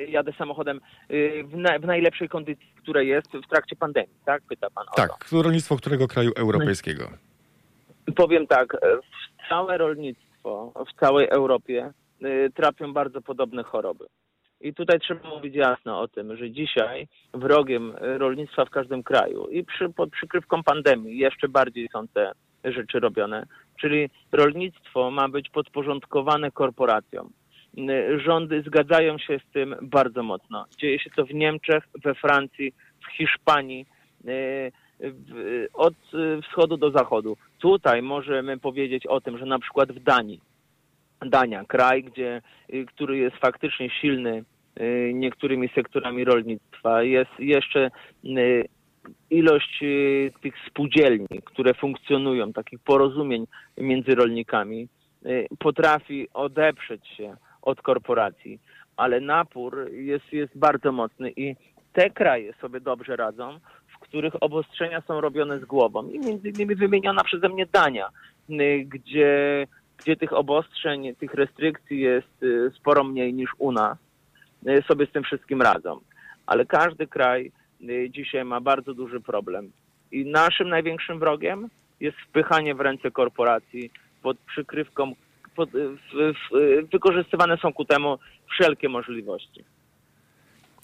jadę samochodem y, w, na, w najlepszej kondycji, która jest w trakcie pandemii, tak? Pyta pan o Tak, to. rolnictwo którego kraju europejskiego? Powiem tak, e, całe rolnictwo w całej Europie y, trapią bardzo podobne choroby. I tutaj trzeba mówić jasno o tym, że dzisiaj wrogiem rolnictwa w każdym kraju i przy, pod przykrywką pandemii jeszcze bardziej są te rzeczy robione. Czyli rolnictwo ma być podporządkowane korporacjom. Y, rządy zgadzają się z tym bardzo mocno. Dzieje się to w Niemczech, we Francji, w Hiszpanii, y, od wschodu do zachodu. Tutaj możemy powiedzieć o tym, że na przykład w Danii, Dania, kraj, gdzie, y, który jest faktycznie silny niektórymi sektorami rolnictwa, jest jeszcze ilość tych spółdzielni, które funkcjonują, takich porozumień między rolnikami, potrafi odeprzeć się od korporacji. ale napór jest, jest bardzo mocny i te kraje sobie dobrze radzą, w których obostrzenia są robione z głową. I między innymi wymieniona przeze mnie Dania, y, gdzie, gdzie tych obostrzeń, tych restrykcji jest y, sporo mniej niż u nas. Y, Sobie z tym wszystkim radzą. Ale każdy kraj dzisiaj ma bardzo duży problem. I naszym największym wrogiem jest wpychanie w ręce korporacji pod przykrywką, wykorzystywane są ku temu wszelkie możliwości.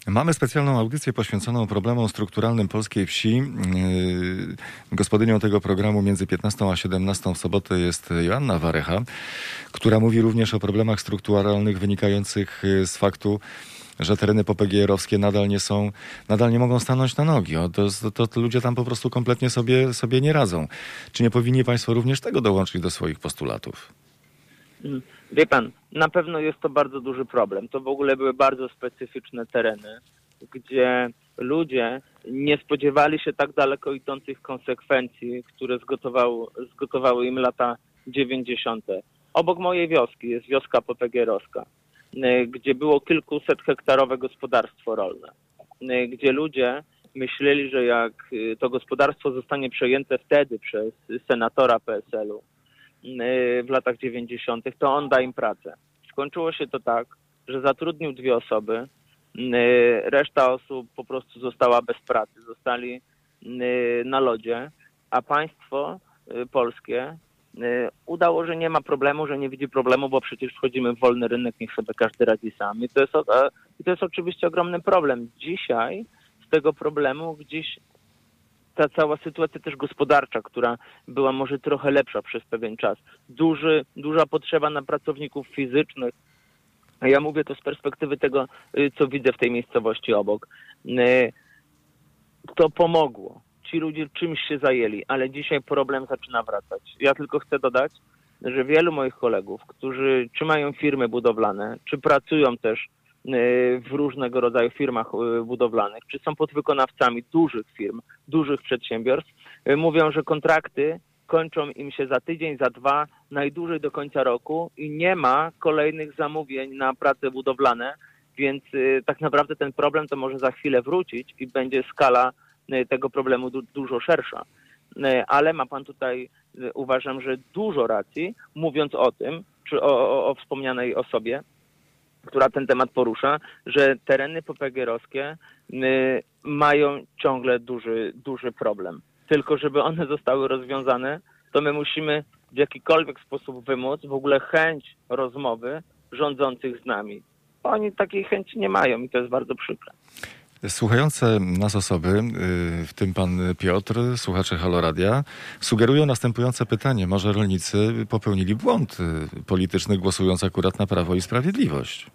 Mamy specjalną audycję poświęconą problemom strukturalnym polskiej wsi. Yy, Gospodynią tego programu między 15 a 17 w sobotę jest Joanna Warecha, która mówi również o problemach strukturalnych wynikających yy, z faktu, że tereny popegierowskie nadal nie są, nadal nie mogą stanąć na nogi. O, to, to, to ludzie tam po prostu kompletnie sobie, sobie nie radzą. Czy nie powinni Państwo również tego dołączyć do swoich postulatów? Wie pan, na pewno jest to bardzo duży problem. To w ogóle były bardzo specyficzne tereny, gdzie ludzie nie spodziewali się tak daleko idących konsekwencji, które zgotowały, zgotowały im lata 90. Obok mojej wioski jest wioska popegierowska, y, gdzie było kilkuset hektarowe gospodarstwo rolne, y, gdzie ludzie myśleli, że jak y, to gospodarstwo zostanie przejęte wtedy przez senatora PSL-u, w latach 90., to on da im pracę. Skończyło się to tak, że zatrudnił dwie osoby, y, reszta osób po prostu została bez pracy, zostali y, na lodzie, a państwo y, polskie y, udało, że nie ma problemu, że nie widzi problemu, bo przecież wchodzimy w wolny rynek, niech sobie każdy radzi sam. I to jest, to jest oczywiście ogromny problem. Dzisiaj z tego problemu gdzieś ta cała sytuacja też gospodarcza, która była może trochę lepsza przez pewien czas. Duży, duża potrzeba na pracowników fizycznych. Ja mówię to z perspektywy tego, y, co widzę w tej miejscowości obok. Y, To pomogło. Ci ludzie czymś się zajęli, ale dzisiaj problem zaczyna wracać. Ja tylko chcę dodać, że wielu moich kolegów, którzy czy mają firmy budowlane, czy pracują też w różnego rodzaju firmach y, budowlanych, czy są podwykonawcami dużych firm, dużych przedsiębiorstw, y, mówią, że kontrakty kończą im się za tydzień, za dwa, najdłużej do końca roku i nie ma kolejnych zamówień na prace budowlane, więc y, tak naprawdę ten problem to może za chwilę wrócić i będzie skala y, tego problemu du- dużo szersza. Y, Ale ma pan tutaj, y, uważam, że dużo racji, mówiąc o tym, czy o, o, o wspomnianej osobie, która ten temat porusza, że tereny popegierowskie y, mają ciągle duży, duży problem. Tylko żeby one zostały rozwiązane, to my musimy w jakikolwiek sposób wymóc w ogóle chęć rozmowy rządzących z nami. Oni takiej chęci nie mają i to jest bardzo przykre. Słuchające nas osoby, y, w tym pan Piotr, słuchacze Haloradia, sugerują następujące pytanie. Może rolnicy popełnili błąd y, polityczny, głosując akurat na Prawo i Sprawiedliwość?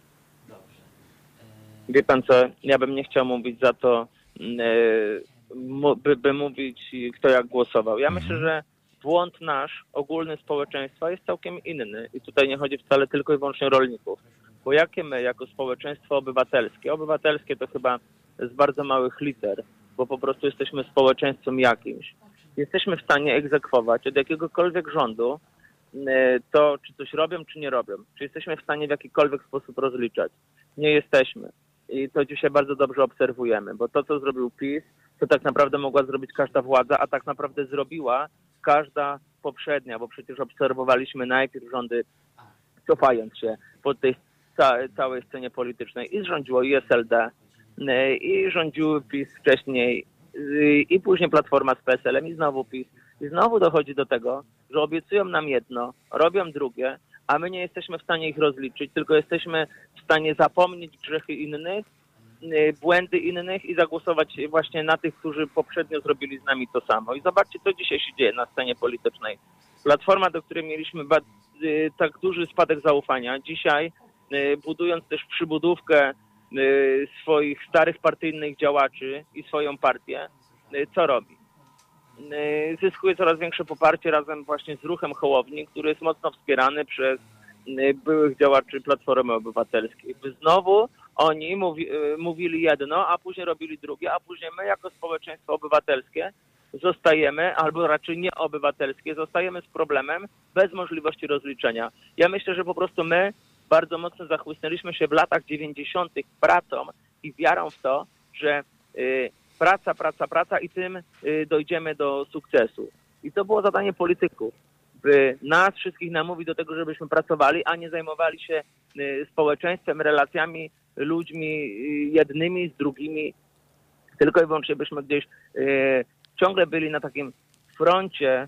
Wie pan co, ja bym nie chciał mówić za to, e, mu- by, by mówić, kto jak głosował. Ja myślę, że błąd nasz, ogólny społeczeństwa jest całkiem inny. I tutaj nie chodzi wcale tylko i wyłącznie o rolników. Bo jakie my jako społeczeństwo obywatelskie, obywatelskie to chyba z bardzo małych liter, bo po prostu jesteśmy społeczeństwem jakimś, jesteśmy w stanie egzekwować od jakiegokolwiek rządu e, to, czy coś robią, czy nie robią. Czy jesteśmy w stanie w jakikolwiek sposób rozliczać. Nie jesteśmy. I to dzisiaj bardzo dobrze obserwujemy, bo to, co zrobił PiS, to tak naprawdę mogła zrobić każda władza, a tak naprawdę zrobiła każda poprzednia, bo przecież obserwowaliśmy najpierw rządy, cofając się po tej ca- całej scenie politycznej i rządziło i SLD, i rządziły PiS wcześniej, y, i później Platforma z PSL-em, i znowu PiS. I znowu dochodzi do tego, że obiecują nam jedno, robią drugie, a my nie jesteśmy w stanie ich rozliczyć, tylko jesteśmy w stanie zapomnieć grzechy innych, y, błędy innych i zagłosować właśnie na tych, którzy poprzednio zrobili z nami to samo. I zobaczcie, co dzisiaj się dzieje na scenie politycznej. Platforma, do której mieliśmy y, tak duży spadek zaufania, dzisiaj budując też przybudówkę swoich starych partyjnych działaczy i swoją partię, y, co robi? Y, Zyskuje coraz większe poparcie razem właśnie z ruchem Hołowni, który jest mocno wspierany przez y, byłych działaczy Platformy Obywatelskiej. By Znowu oni mówi, y, mówili jedno, a później robili drugie, a później my jako społeczeństwo obywatelskie zostajemy, albo raczej nieobywatelskie, zostajemy z problemem bez możliwości rozliczenia. Ja myślę, że po prostu my bardzo mocno zachłysnęliśmy się w latach 90. pracą i wiarą w to, że y, praca, praca, praca i tym y, dojdziemy do sukcesu. I to było zadanie polityków, by nas wszystkich namówić do tego, żebyśmy pracowali, a nie zajmowali się y, społeczeństwem, relacjami, ludźmi jednymi z drugimi, tylko i wyłącznie byśmy gdzieś ciągle byli na takim froncie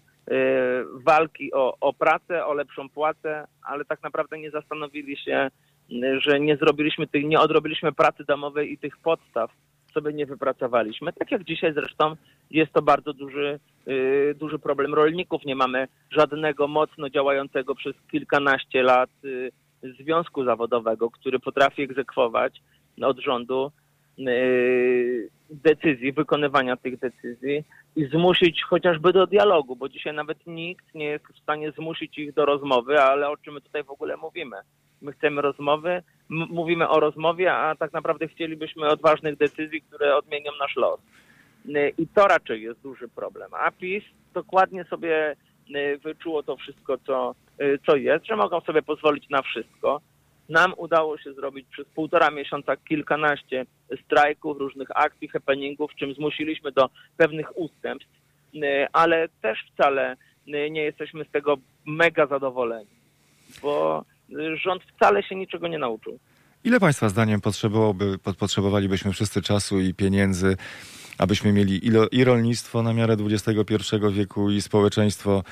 walki o, o pracę, o lepszą płacę, ale tak naprawdę nie zastanowili się, y, że nie zrobiliśmy tych, nie odrobiliśmy pracy domowej i tych podstaw sobie nie wypracowaliśmy. Tak jak dzisiaj zresztą jest to bardzo duży, y, duży problem rolników. Nie mamy żadnego mocno działającego przez kilkanaście lat y, związku zawodowego, który potrafi egzekwować od rządu y, decyzji, wykonywania tych decyzji i zmusić chociażby do dialogu, bo dzisiaj nawet nikt nie jest w stanie zmusić ich do rozmowy, ale o czym my tutaj w ogóle mówimy? My chcemy rozmowy, mówimy o rozmowie, a tak naprawdę chcielibyśmy odważnych decyzji, które odmienią nasz los. I to raczej jest duży problem. A PiS dokładnie sobie wyczuło to wszystko, co, y, co jest, że mogą sobie pozwolić na wszystko. Nam udało się zrobić przez półtora miesiąca kilkanaście strajków, różnych akcji, happeningów, czym zmusiliśmy do pewnych ustępstw, y, ale też wcale y, nie jesteśmy z tego mega zadowoleni, bo y, rząd wcale się niczego nie nauczył. Ile Państwa zdaniem potrzebowałoby, po- potrzebowalibyśmy wszyscy czasu i pieniędzy, abyśmy mieli i rolnictwo na miarę XXI wieku, i społeczeństwo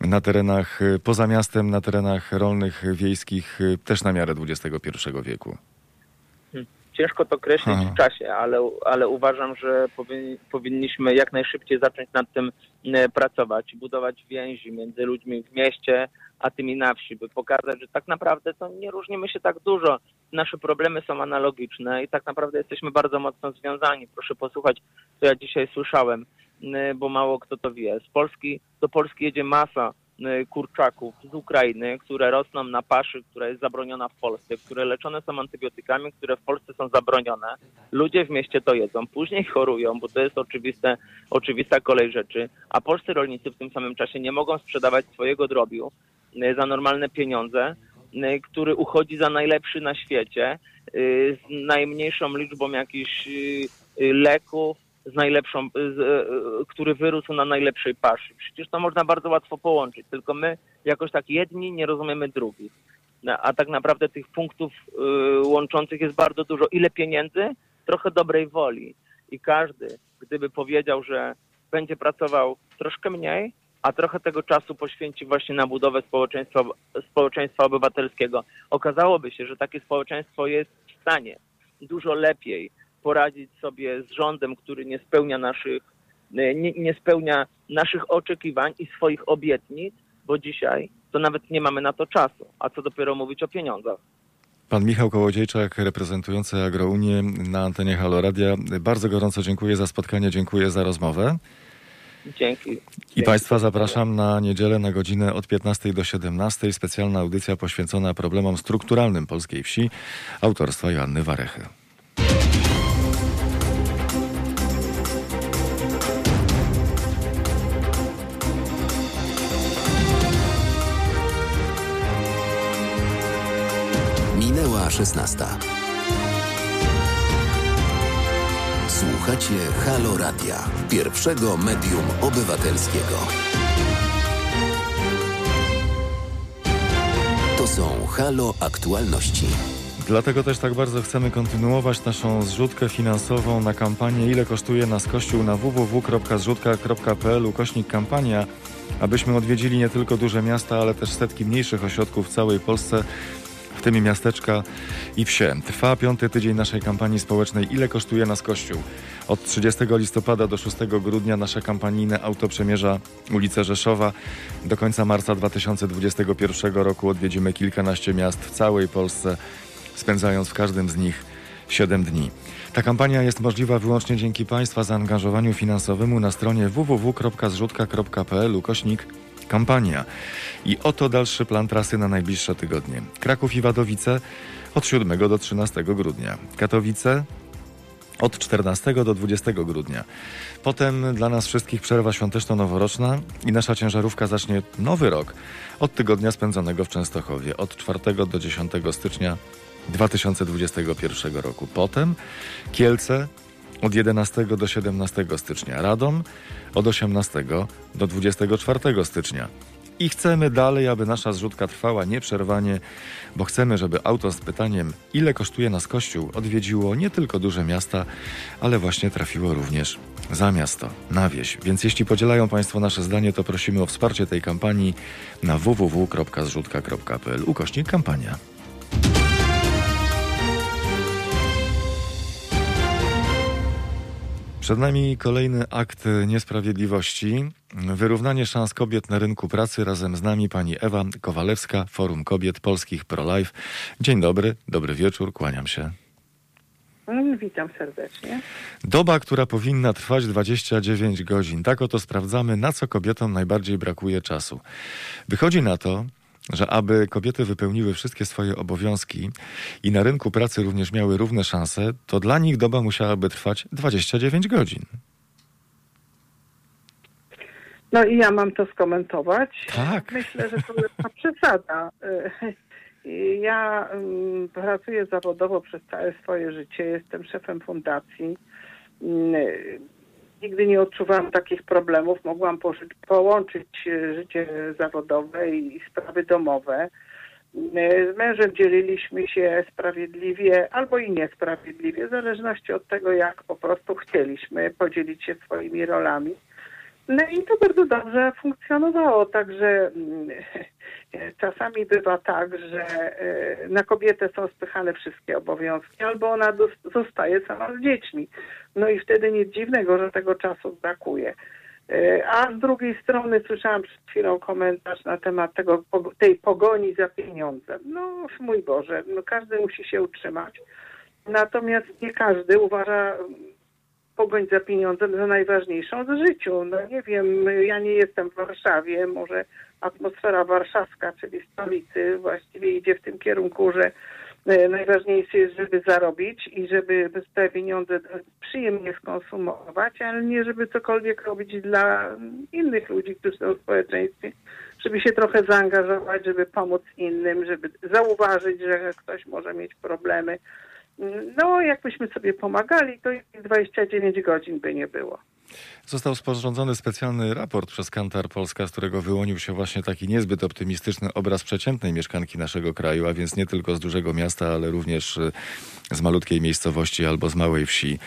na terenach y, poza miastem, na terenach rolnych, y, wiejskich, y, też na miarę XXI wieku? Ciężko to określić Aha. w czasie, ale, ale uważam, że powin, powinniśmy jak najszybciej zacząć nad tym e, pracować, budować więzi między ludźmi w mieście, a tymi na wsi, by pokazać, że tak naprawdę to nie różnimy się tak dużo. Nasze problemy są analogiczne i tak naprawdę jesteśmy bardzo mocno związani. Proszę posłuchać, co ja dzisiaj słyszałem, bo mało kto to wie. Z Polski do Polski jedzie masa m, kurczaków z Ukrainy, które rosną na paszy, która jest zabroniona w Polsce, które leczone są antybiotykami, które w Polsce są zabronione. Ludzie w mieście to jedzą, później chorują, bo to jest oczywiste, oczywista kolej rzeczy, a polscy rolnicy w tym samym czasie nie mogą sprzedawać swojego drobiu y, za normalne pieniądze, który uchodzi za najlepszy na świecie, z najmniejszą liczbą jakichś leków, z najlepszą, z, y, y, który wyrósł na najlepszej paszy. Przecież to można bardzo łatwo połączyć, tylko my jakoś tak jedni nie rozumiemy drugich. No, A tak naprawdę tych punktów y, łączących jest bardzo dużo. Ile pieniędzy? Trochę dobrej woli. I każdy, gdyby powiedział, że będzie pracował troszkę mniej, a trochę tego czasu poświęci właśnie na budowę społeczeństwa, społeczeństwa obywatelskiego, okazałoby się, że takie społeczeństwo jest w stanie dużo lepiej poradzić sobie z rządem, który nie spełnia naszych, nie, nie spełnia naszych oczekiwań i swoich obietnic, bo dzisiaj to nawet nie mamy na to czasu, a co dopiero mówić o pieniądzach. Pan Michał Kołodziejczak, reprezentujący Agrounię na antenie Halo Radia. Bardzo gorąco dziękuję za spotkanie, dziękuję za rozmowę. Dzięki. I Dzięki. Państwa zapraszam na niedzielę na godzinę od 15 do 17. Specjalna audycja poświęcona problemom strukturalnym polskiej wsi autorstwa Joanny Warechy. Minęła 16. Słuchacie Halo Radia, pierwszego medium obywatelskiego. To są Halo Aktualności. Dlatego też tak bardzo chcemy kontynuować naszą zrzutkę finansową na kampanię Ile kosztuje nas Kościół na www.zrzutka.pl ukośnik kampania, abyśmy odwiedzili nie tylko duże miasta, ale też setki mniejszych ośrodków w całej Polsce, w tym miasteczka i wsie. Trwa piąty tydzień naszej kampanii społecznej Ile kosztuje nas Kościół? Od 30 listopada do 6 grudnia nasze kampanijne auto przemierza ulicę Rzeszowa. Do końca marca 2021 roku odwiedzimy kilkanaście miast w całej Polsce spędzając w każdym z nich 7 dni. Ta kampania jest możliwa wyłącznie dzięki Państwa zaangażowaniu finansowemu na stronie www.zrzutka.pl ukośnik kampania. I oto dalszy plan trasy na najbliższe tygodnie. Kraków i Wadowice od 7 do 13 grudnia. Katowice od 14 do 20 grudnia. Potem dla nas wszystkich przerwa świąteczno-noworoczna i nasza ciężarówka zacznie nowy rok od tygodnia spędzonego w Częstochowie, od 4 do 10 stycznia 2021 roku. Potem Kielce od 11 do 17 stycznia, Radom od 18 do 24 stycznia. I chcemy dalej, aby nasza zrzutka trwała nieprzerwanie, bo chcemy, żeby auto z pytaniem, ile kosztuje nas kościół, odwiedziło nie tylko duże miasta, ale właśnie trafiło również za miasto, na wieś. Więc jeśli podzielają Państwo nasze zdanie, to prosimy o wsparcie tej kampanii na www.zrzutka.pl ukośnik kampania. Przed nami kolejny akt niesprawiedliwości. Wyrównanie szans kobiet na rynku pracy. Razem z nami pani Ewa Kowalewska, Forum Kobiet Polskich ProLife. Dzień dobry, dobry wieczór, kłaniam się. Mm, Witam serdecznie. Doba, która powinna trwać 29 godzin. Tak oto sprawdzamy, na co kobietom najbardziej brakuje czasu. Wychodzi na to, że aby kobiety wypełniły wszystkie swoje obowiązki i na rynku pracy również miały równe szanse, to dla nich doba musiałaby trwać 29 godzin. No i ja mam to skomentować. Tak. Myślę, że to lekka przesada. Y, Ja mm, pracuję zawodowo przez całe swoje życie. Jestem szefem fundacji. Nigdy nie odczuwałam takich problemów. Mogłam połączyć y, życie zawodowe i sprawy domowe. Y, Z mężem dzieliliśmy się sprawiedliwie albo i niesprawiedliwie, w zależności od tego, jak po prostu chcieliśmy podzielić się swoimi rolami. No i to bardzo dobrze funkcjonowało, także mm, czasami bywa tak, że e, na kobietę są spychane wszystkie obowiązki, albo ona zostaje sama z dziećmi. No i wtedy nic dziwnego, że tego czasu brakuje. E, A z drugiej strony słyszałam przed chwilą komentarz na temat tego, tej pogoni za pieniądzem. No mój Boże, no każdy musi się utrzymać. Natomiast nie każdy uważa pogoń za pieniądzem za najważniejszą w życiu. No nie wiem, ja nie jestem w Warszawie, może atmosfera warszawska, czyli stolicy, właściwie idzie w tym kierunku, że e, najważniejsze jest, żeby zarobić i żeby te pieniądze przyjemnie skonsumować, ale nie żeby cokolwiek robić dla innych ludzi, którzy są w społeczeństwie, żeby się trochę zaangażować, żeby pomóc innym, żeby zauważyć, że ktoś może mieć problemy. No, jakbyśmy sobie pomagali, to i 29 godzin by nie było. Został sporządzony specjalny raport przez Kantar Polska, z którego wyłonił się właśnie taki niezbyt optymistyczny obraz przeciętnej mieszkanki naszego kraju, a więc nie tylko z dużego miasta, ale również y, z malutkiej miejscowości albo z małej wsi.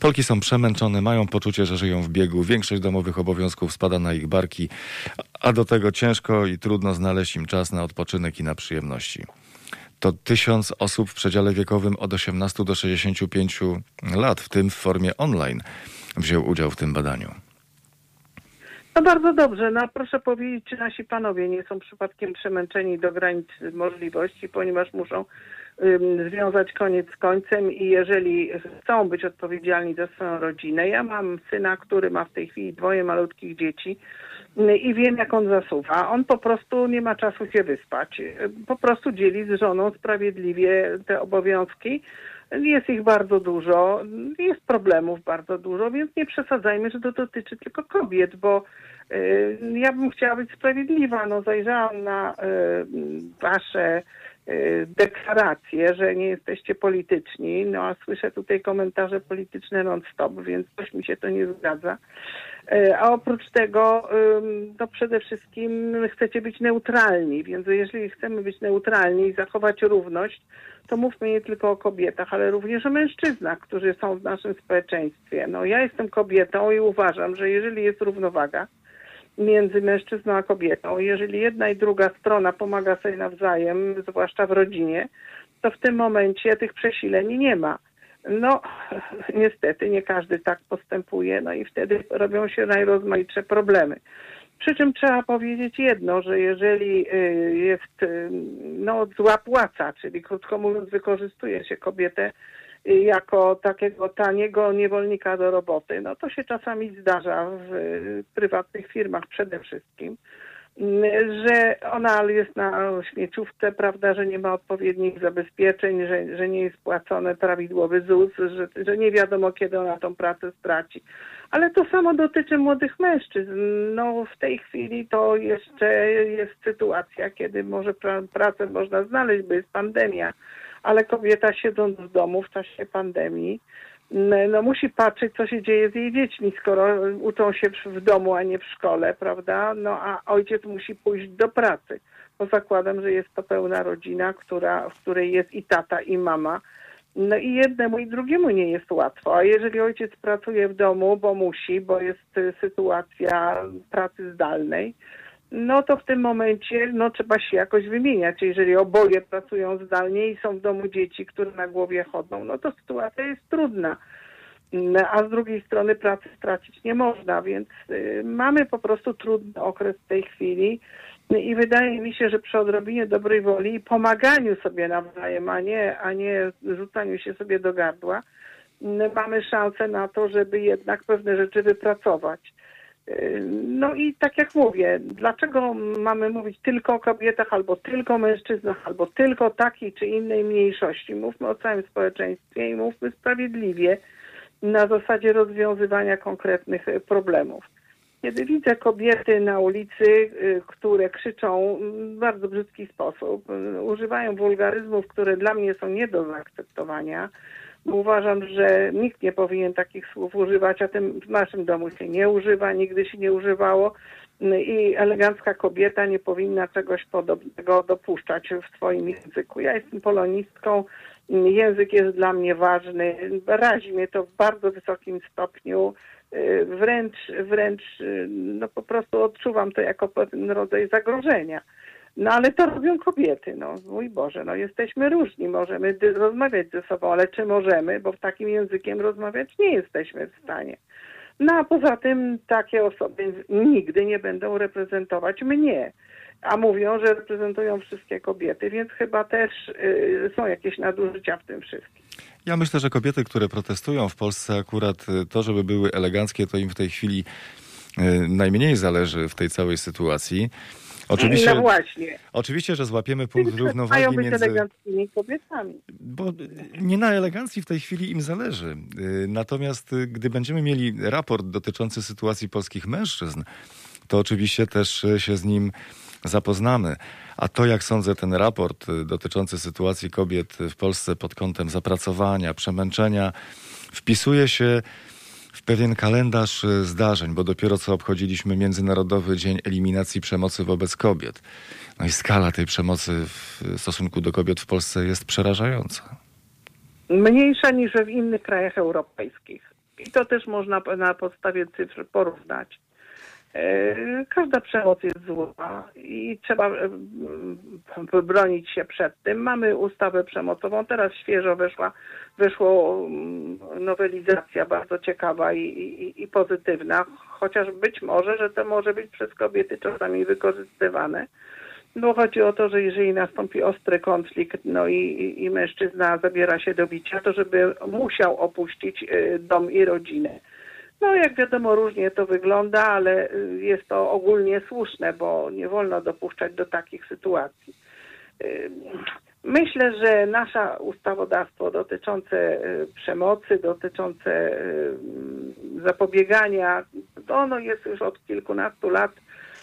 Polki są przemęczone, mają poczucie, że żyją w biegu, większość domowych obowiązków spada na ich barki, a do tego ciężko i trudno znaleźć im czas na odpoczynek i na przyjemności. To tysiąc osób w przedziale wiekowym od 18 do 65 lat, w tym w formie online, wziął udział w tym badaniu. No bardzo dobrze. No proszę powiedzieć, czy nasi panowie nie są przypadkiem przemęczeni do granic możliwości, ponieważ muszą ym, związać koniec z końcem i jeżeli chcą być odpowiedzialni za swoją rodzinę. Ja mam syna, który ma w tej chwili dwoje malutkich dzieci i wiem, jak on zasuwa. On po prostu nie ma czasu się wyspać. Po prostu dzieli z żoną sprawiedliwie te obowiązki. Jest ich bardzo dużo, jest problemów bardzo dużo, więc nie przesadzajmy, że to dotyczy tylko kobiet, bo y, ja bym chciała być sprawiedliwa. No, zajrzałam na y, wasze deklaracje, że nie jesteście polityczni, no a słyszę tutaj komentarze polityczne non-stop, więc coś mi się to nie zgadza. Y, A oprócz tego, no przede wszystkim chcecie być neutralni, więc jeżeli chcemy być neutralni i zachować równość, to mówmy nie tylko o kobietach, ale również o mężczyznach, którzy są w naszym społeczeństwie. No ja jestem kobietą i uważam, że jeżeli jest równowaga między mężczyzną a kobietą, jeżeli jedna i druga strona pomaga sobie nawzajem, zwłaszcza w rodzinie, to w tym momencie tych przesileń nie ma. No, *laughs* niestety nie każdy tak postępuje, no i wtedy robią się najrozmaitsze problemy. Przy czym trzeba powiedzieć jedno, że jeżeli y, jest y, no, zła płaca, czyli krótko mówiąc wykorzystuje się kobietę jako takiego taniego niewolnika do roboty, no to się czasami zdarza w y, prywatnych firmach przede wszystkim. że ona jest na śmieciówce, prawda, że nie ma odpowiednich zabezpieczeń, że, że nie jest płacony prawidłowy ZUS, że, że nie wiadomo kiedy ona tą pracę straci. Ale to samo dotyczy młodych mężczyzn. No w tej chwili to jeszcze jest sytuacja, kiedy może pra pracę można znaleźć, bo jest pandemia, ale kobieta siedząc w domu w czasie pandemii, no musi patrzeć, co się dzieje z jej dziećmi, skoro uczą się w domu, a nie w szkole, prawda? No a ojciec musi pójść do pracy. Bo zakładam, że jest to pełna rodzina, która, w której jest i tata, i mama. No i jednemu i drugiemu nie jest łatwo. A jeżeli ojciec pracuje w domu, bo musi, bo jest y, sytuacja pracy zdalnej, no to w tym momencie no, trzeba się jakoś wymieniać. Jeżeli oboje pracują zdalnie i są w domu dzieci, które na głowie chodzą, no to sytuacja jest trudna. No, a z drugiej strony pracy stracić nie można, więc y, mamy po prostu trudny okres w tej chwili. I wydaje mi się, że przy odrobinie dobrej woli i pomaganiu sobie nawzajem, a nie, a nie rzucaniu się sobie do gardła, mamy szansę na to, żeby jednak pewne rzeczy wypracować. No i tak jak mówię, dlaczego mamy mówić tylko o kobietach, albo tylko o mężczyznach, albo tylko o takiej czy innej mniejszości? Mówmy o całym społeczeństwie i mówmy sprawiedliwie na zasadzie rozwiązywania konkretnych problemów. Kiedy widzę kobiety na ulicy, y, które krzyczą w bardzo brzydki sposób, y, używają wulgaryzmów, które dla mnie są nie do zaakceptowania, Uważam, że nikt nie powinien takich słów używać, a tym w naszym domu się nie używa, nigdy się nie używało i elegancka kobieta nie powinna czegoś podobnego dopuszczać w swoim języku. Ja jestem polonistką, język jest dla mnie ważny, razi mnie to w bardzo wysokim stopniu, wręcz, wręcz no po prostu odczuwam to jako pewien rodzaj zagrożenia. No ale to robią kobiety, no mój Boże, no jesteśmy różni, możemy rozmawiać ze sobą, ale czy możemy, bo w takim językiem rozmawiać nie jesteśmy w stanie. No a poza tym takie osoby nigdy nie będą reprezentować mnie. A mówią, że reprezentują wszystkie kobiety, więc chyba też y, są jakieś nadużycia w tym wszystkim. Ja myślę, że kobiety, które protestują w Polsce, akurat y, to, żeby były eleganckie, to im w tej chwili y, najmniej zależy w tej całej sytuacji. Oczywiście, no właśnie. Oczywiście, że złapiemy punkt Tylko równowagi mają być między... eleganckimi kobietami. Bo nie na elegancji w tej chwili im zależy. Y, natomiast y, gdy będziemy mieli raport dotyczący sytuacji polskich mężczyzn, to oczywiście też y, się z nim zapoznamy. A to, jak sądzę, ten raport dotyczący sytuacji kobiet w Polsce pod kątem zapracowania, przemęczenia, wpisuje się w pewien kalendarz e, zdarzeń, bo dopiero co obchodziliśmy Międzynarodowy Dzień Eliminacji Przemocy wobec Kobiet. No i skala tej przemocy w stosunku do kobiet w Polsce jest przerażająca. Mniejsza niż w innych krajach europejskich. I to też można na podstawie cyfr porównać. E, każda przemoc jest zła i trzeba e, bronić się przed tym. Mamy ustawę przemocową, teraz świeżo wyszła mm, nowelizacja bardzo ciekawa i, i, i pozytywna, chociaż być może, że to może być przez kobiety czasami wykorzystywane. No chodzi o to, że jeżeli nastąpi ostry konflikt, no i, i mężczyzna zabiera się do bicia, to żeby musiał opuścić e, dom i rodzinę. No, jak wiadomo, różnie to wygląda, ale y, jest to ogólnie słuszne, bo nie wolno dopuszczać do takich sytuacji. Y, myślę, że nasze ustawodawstwo dotyczące y, przemocy, dotyczące zapobiegania, ono jest już od kilkunastu lat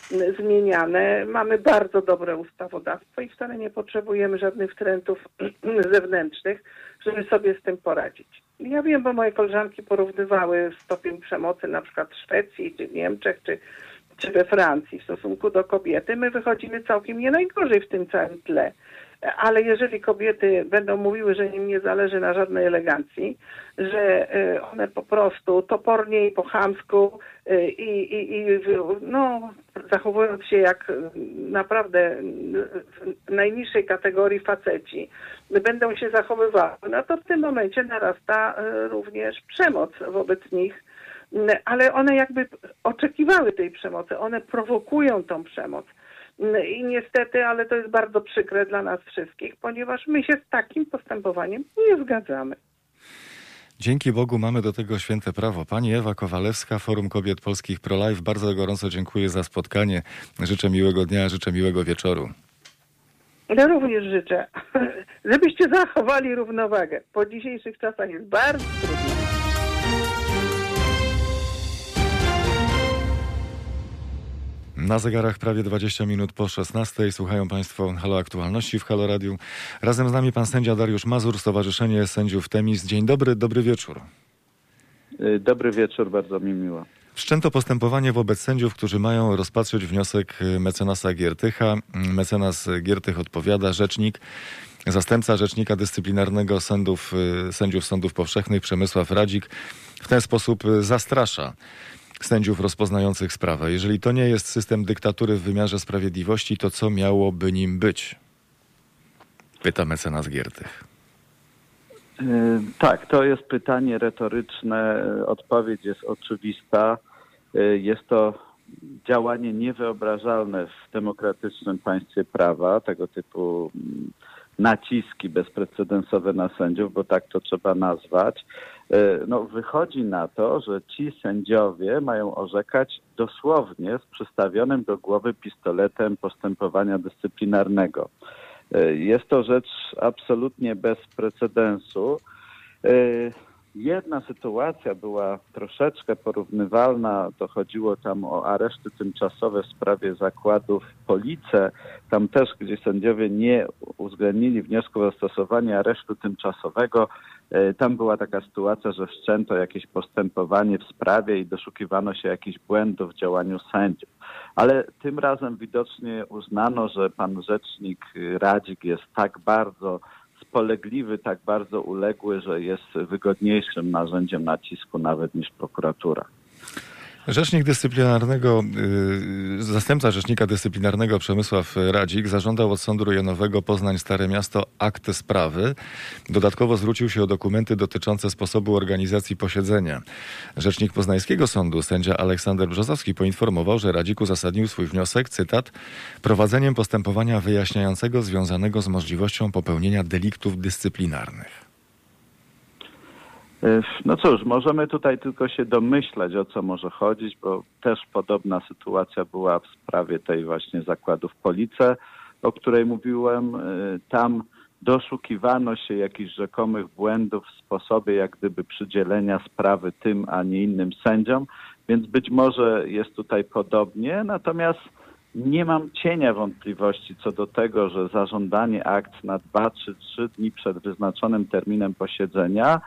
zmieniane. Mamy bardzo dobre ustawodawstwo i wcale nie potrzebujemy żadnych trendów *clears throat* zewnętrznych, żeby sobie z tym poradzić. Ja wiem, bo moje koleżanki porównywały stopień przemocy na przykład w Szwecji, czy w Niemczech, czy, czy we Francji w stosunku do kobiety. My wychodzimy całkiem nie najgorzej w tym całym tle ale jeżeli kobiety będą mówiły, że im nie zależy na żadnej elegancji, że y, one po prostu topornie i po chamsku y, i, i, i no, zachowując się jak naprawdę w najniższej kategorii faceci, będą się zachowywały, no to w tym momencie narasta również przemoc wobec nich ale one jakby oczekiwały tej przemocy, one prowokują tą przemoc. I niestety, ale to jest bardzo przykre dla nas wszystkich, ponieważ my się z takim postępowaniem nie zgadzamy. Dzięki Bogu mamy do tego święte prawo. Pani Ewa Kowalewska, Forum Kobiet Polskich Pro-Life, bardzo gorąco dziękuję za spotkanie. Życzę miłego dnia, życzę miłego wieczoru. Ja również życzę, *laughs* żebyście zachowali równowagę. Po dzisiejszych czasach jest bardzo trudno. Na zegarach prawie 20 minut po 16. Słuchają Państwo Halo Aktualności w Halo Radiu. Razem z nami pan sędzia Dariusz Mazur, Stowarzyszenie Sędziów Temis. Dzień dobry, dobry wieczór. Y, Dobry wieczór, bardzo mi miło. Wszczęto postępowanie wobec sędziów, którzy mają rozpatrzeć wniosek y, mecenasa Giertycha. Mm, Mecenas Giertych odpowiada, rzecznik, zastępca rzecznika dyscyplinarnego sędziów, y, sędziów sądów powszechnych Przemysław Radzik w ten sposób zastrasza sędziów rozpoznających sprawę. Jeżeli to nie jest system dyktatury w wymiarze sprawiedliwości, to co miałoby nim być? Pyta mecenas Giertych. Y, Tak, to jest pytanie retoryczne. Odpowiedź jest oczywista. Y, Jest to działanie niewyobrażalne w demokratycznym państwie prawa, tego typu mm, naciski bezprecedensowe na sędziów, bo tak to trzeba nazwać. Y, No, wychodzi na to, że ci sędziowie mają orzekać dosłownie z przystawionym do głowy pistoletem postępowania dyscyplinarnego. Y, Jest to rzecz absolutnie bez precedensu. Jedna sytuacja była troszeczkę porównywalna. To chodziło tam o areszty tymczasowe w sprawie zakładów Police. Tam też, gdzie sędziowie nie uwzględnili wniosku o zastosowanie aresztu tymczasowego, y, tam była taka sytuacja, że wszczęto jakieś postępowanie w sprawie i doszukiwano się jakichś błędów w działaniu sędziów. Ale tym razem widocznie uznano, że pan rzecznik Radzik jest tak bardzo spolegliwy, tak bardzo uległy, że jest wygodniejszym narzędziem nacisku nawet niż prokuratura. Rzecznik dyscyplinarnego, yy, zastępca rzecznika dyscyplinarnego Przemysław Radzik zażądał od Sądu Rejonowego Poznań Stare Miasto akt sprawy. Dodatkowo zwrócił się o dokumenty dotyczące sposobu organizacji posiedzenia. Rzecznik Poznańskiego Sądu, sędzia Aleksander Brzozowski, poinformował, że Radzik uzasadnił swój wniosek, cytat, prowadzeniem postępowania wyjaśniającego związanego z możliwością popełnienia deliktów dyscyplinarnych. No cóż, możemy tutaj tylko się domyślać, o co może chodzić, bo też podobna sytuacja była w sprawie tej właśnie zakładów Police, o której mówiłem. Y, Tam doszukiwano się jakichś rzekomych błędów w sposobie jak gdyby przydzielenia sprawy tym, a nie innym sędziom, więc być może jest tutaj podobnie, natomiast nie mam cienia wątpliwości co do tego, że zażądanie akt na dwa czy trzy dni przed wyznaczonym terminem posiedzenia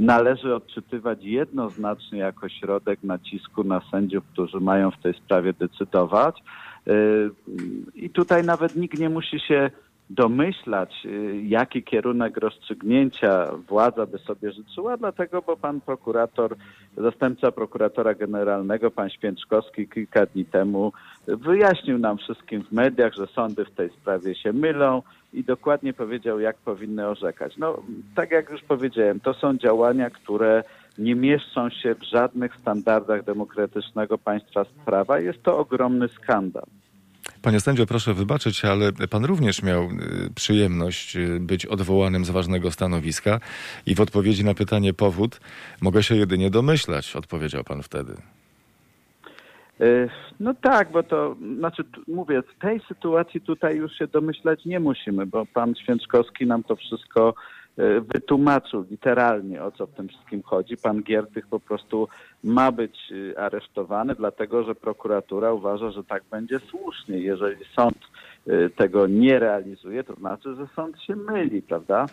należy odczytywać jednoznacznie jako środek nacisku na sędziów, którzy mają w tej sprawie decydować. Yy, I tutaj nawet nikt nie musi się domyślać, yy, jaki kierunek rozstrzygnięcia władza by sobie życzyła, dlatego, bo pan prokurator, zastępca prokuratora generalnego, pan Święczkowski kilka dni temu wyjaśnił nam wszystkim w mediach, że sądy w tej sprawie się mylą i dokładnie powiedział, jak powinny orzekać. No, tak jak już powiedziałem, to są działania, które nie mieszczą się w żadnych standardach demokratycznego państwa prawa. Jest to ogromny skandal. Panie sędzio, proszę wybaczyć, ale pan również miał y, przyjemność y, być odwołanym z ważnego stanowiska i w odpowiedzi na pytanie powód mogę się jedynie domyślać, odpowiedział pan wtedy. Y, No tak, bo to, znaczy mówię, w tej sytuacji tutaj już się domyślać nie musimy, bo pan Święczkowski nam to wszystko wytłumaczył literalnie, o co w tym wszystkim chodzi. Pan Giertych po prostu ma być y, aresztowany, dlatego że prokuratura uważa, że tak będzie słusznie. Jeżeli sąd y, tego nie realizuje, to znaczy, że sąd się myli, prawda?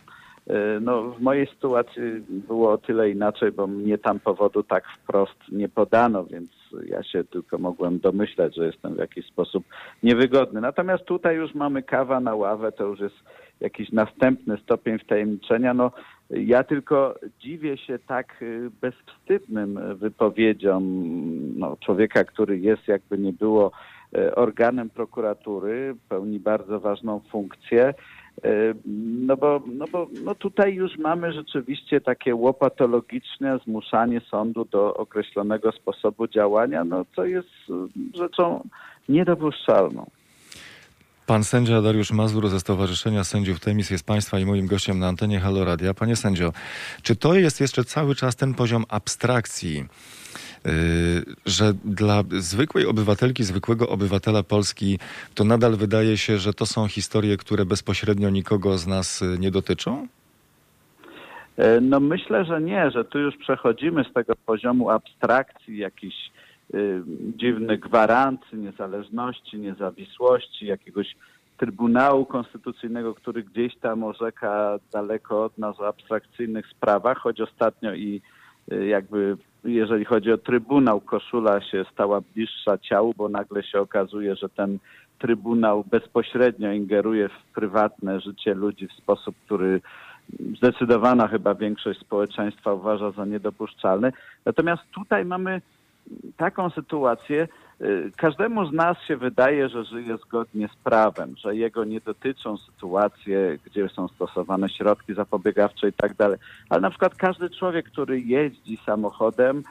No, w mojej sytuacji było o tyle inaczej, bo mnie tam powodu tak wprost nie podano, więc ja się tylko mogłem domyślać, że jestem w jakiś sposób niewygodny. Natomiast tutaj już mamy kawa na ławę, to już jest jakiś następny stopień wtajemniczenia. No, ja tylko dziwię się tak y, bezwstydnym wypowiedziom no, człowieka, który jest jakby nie było y, organem prokuratury, pełni bardzo ważną funkcję. Y, No bo, no bo no tutaj już mamy rzeczywiście takie łopatologiczne zmuszanie sądu do określonego sposobu działania, no co jest rzeczą niedopuszczalną. Pan sędzia Dariusz Mazur ze Stowarzyszenia Sędziów Temis jest Państwa i moim gościem na antenie Halo Radia. Panie sędzio, czy to jest jeszcze cały czas ten poziom abstrakcji, yy, że dla zwykłej obywatelki, zwykłego obywatela Polski to nadal wydaje się, że to są historie, które bezpośrednio nikogo z nas yy, nie dotyczą? E, No myślę, że nie, że tu już przechodzimy z tego poziomu abstrakcji, jakichś y, dziwnych gwarancji niezależności, niezawisłości, jakiegoś Trybunału Konstytucyjnego, który gdzieś tam orzeka daleko od nas o abstrakcyjnych sprawach, choć ostatnio i y, jakby jeżeli chodzi o Trybunał, koszula się stała bliższa ciału, bo nagle się okazuje, że ten Trybunał bezpośrednio ingeruje w prywatne życie ludzi w sposób, który zdecydowana chyba większość społeczeństwa uważa za niedopuszczalny. Natomiast tutaj mamy taką sytuację, y, każdemu z nas się wydaje, że żyje zgodnie z prawem, że jego nie dotyczą sytuacje, gdzie są stosowane środki zapobiegawcze i tak dalej. Ale na przykład każdy człowiek, który jeździ samochodem,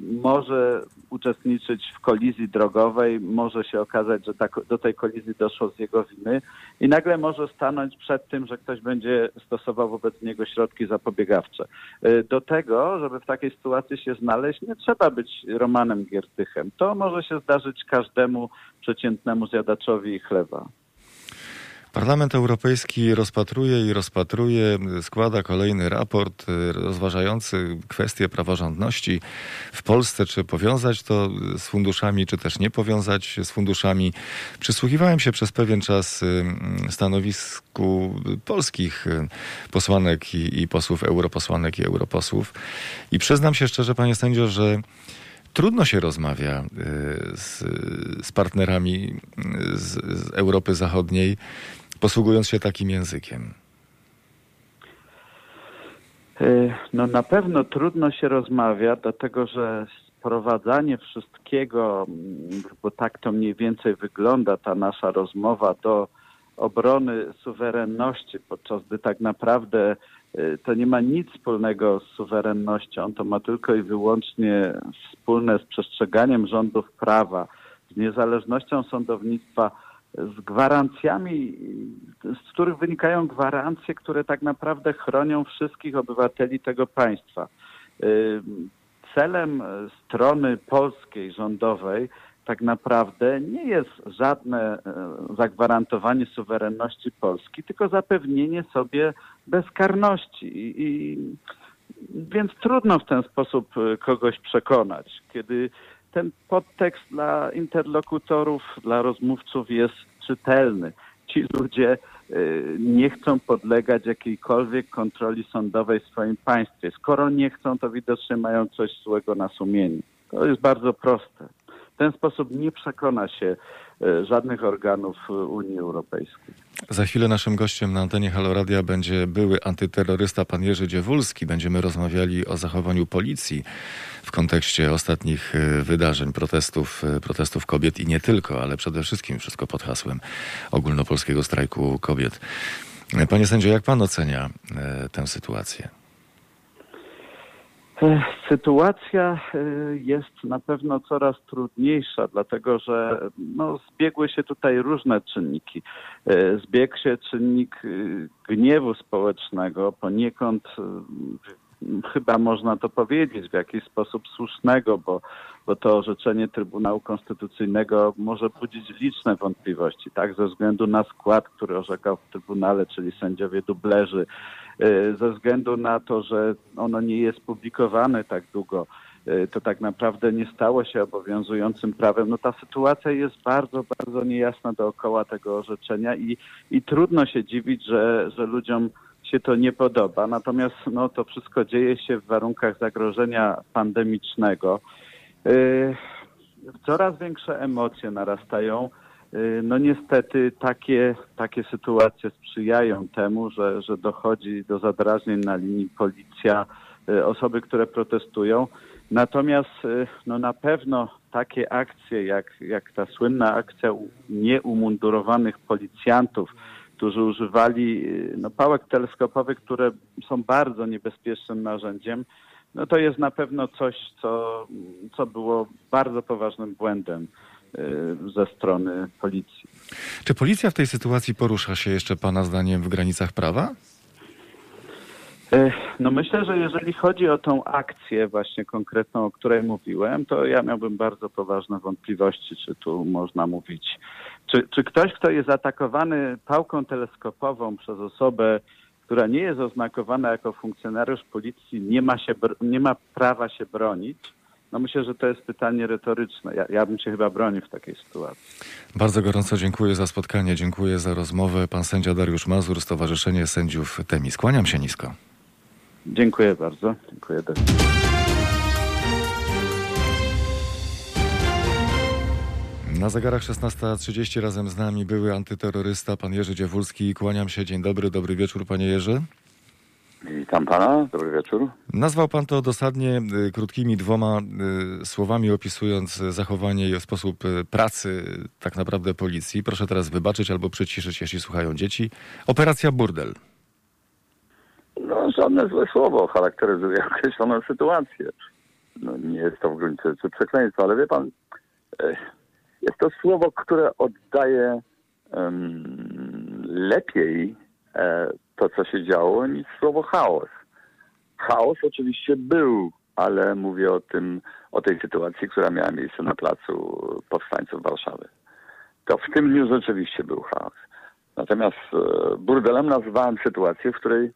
może uczestniczyć w kolizji drogowej, może się okazać, że ta, do tej kolizji doszło z jego winy i nagle może stanąć przed tym, że ktoś będzie stosował wobec niego środki zapobiegawcze. Y, Do tego, żeby w takiej sytuacji się znaleźć, nie trzeba być Romanem Giertychem. To może się zdarzyć każdemu przeciętnemu zjadaczowi chleba. Parlament Europejski rozpatruje i rozpatruje, składa kolejny raport y, rozważający kwestie praworządności w Polsce, czy powiązać to z funduszami, czy też nie powiązać z funduszami. Przysłuchiwałem się przez pewien czas y, stanowisku polskich y, posłanek i, i posłów, europosłanek i europosłów. I przyznam się szczerze, panie sędzio, że Trudno się rozmawia z, z partnerami z, z Europy Zachodniej, posługując się takim językiem. Y, No na pewno trudno się rozmawia, dlatego że sprowadzanie wszystkiego, mm, bo tak to mniej więcej wygląda ta nasza rozmowa do obrony suwerenności, podczas gdy tak naprawdę y, to nie ma nic wspólnego z suwerennością, to ma tylko i wyłącznie wspólne z przestrzeganiem rządów prawa, z niezależnością sądownictwa, z gwarancjami, z których wynikają gwarancje, które tak naprawdę chronią wszystkich obywateli tego państwa. Y, Celem strony polskiej rządowej tak naprawdę nie jest żadne e, zagwarantowanie suwerenności Polski, tylko zapewnienie sobie bezkarności. I, i, więc trudno w ten sposób e, kogoś przekonać, kiedy ten podtekst dla interlokutorów, dla rozmówców jest czytelny. Ci ludzie y, nie chcą podlegać jakiejkolwiek kontroli sądowej w swoim państwie. Skoro nie chcą, to widocznie mają coś złego na sumieniu. To jest bardzo proste. Ten sposób nie przekona się y, żadnych organów y, Unii Europejskiej. Za chwilę naszym gościem na antenie Haloradia będzie były antyterrorysta pan Jerzy Dziewulski. Będziemy rozmawiali o zachowaniu policji w kontekście ostatnich y, wydarzeń, protestów, protestów kobiet i nie tylko, ale przede wszystkim wszystko pod hasłem ogólnopolskiego strajku kobiet. Panie sędzio, jak pan ocenia tę sytuację? Ech, Sytuacja y, jest na pewno coraz trudniejsza, dlatego że no, zbiegły się tutaj różne czynniki. Y, Zbiegł się czynnik gniewu społecznego, poniekąd chyba można to powiedzieć w jakiś sposób słusznego, bo, bo to orzeczenie Trybunału Konstytucyjnego może budzić liczne wątpliwości, tak, ze względu na skład, który orzekał w Trybunale, czyli sędziowie dublerzy, ze względu na to, że ono nie jest publikowane tak długo, y, to tak naprawdę nie stało się obowiązującym prawem. No ta sytuacja jest bardzo, bardzo niejasna dookoła tego orzeczenia i, i trudno się dziwić, że, że ludziom się to nie podoba. Natomiast no, to wszystko dzieje się w warunkach zagrożenia pandemicznego. Y, Coraz większe emocje narastają. Y, No niestety takie, takie sytuacje sprzyjają temu, że, że dochodzi do zadrażnień na linii policja, y, osoby, które protestują. Natomiast y, no na pewno takie akcje, jak, jak ta słynna akcja nieumundurowanych policjantów, którzy używali no, pałek teleskopowych, które są bardzo niebezpiecznym narzędziem, no to jest na pewno coś, co, co było bardzo poważnym błędem. Y, ze strony policji. Czy policja w tej sytuacji porusza się jeszcze Pana zdaniem w granicach prawa? E, No myślę, że jeżeli chodzi o tą akcję właśnie konkretną, o której mówiłem, to ja miałbym bardzo poważne wątpliwości, czy tu można mówić, czy, czy ktoś, kto jest atakowany pałką teleskopową przez osobę, która nie jest oznakowana jako funkcjonariusz policji, nie ma, się, nie ma prawa się bronić? No myślę, że to jest pytanie retoryczne. Ja, ja bym się chyba bronił w takiej sytuacji. Bardzo gorąco dziękuję za spotkanie, dziękuję za rozmowę. Pan sędzia Dariusz Mazur, Stowarzyszenie Sędziów Temis. Kłaniam się nisko. Dziękuję bardzo. Dziękuję. Na zegarach 16.30 razem z nami były antyterrorysta, pan Jerzy Dziewulski. Kłaniam się. Dzień dobry, dobry wieczór, panie Jerzy. Witam pana, dobry wieczór. Nazwał pan to dosadnie y, krótkimi dwoma y, słowami, opisując zachowanie i sposób y, pracy tak naprawdę policji. Proszę teraz wybaczyć albo przyciszyć, jeśli słuchają dzieci. Operacja Burdel. No, żadne złe słowo charakteryzuje *laughs* określoną sytuację. No, nie jest to w gruncie rzeczy przekleństwo, ale wie pan, e, jest to słowo, które oddaje em, lepiej e, to, co się działo, niż słowo chaos. Chaos oczywiście był, ale mówię o tym, o tej sytuacji, która miała miejsce na placu powstańców Warszawy. To w tym dniu rzeczywiście był chaos. Natomiast e, burdelem nazwałem sytuację, w której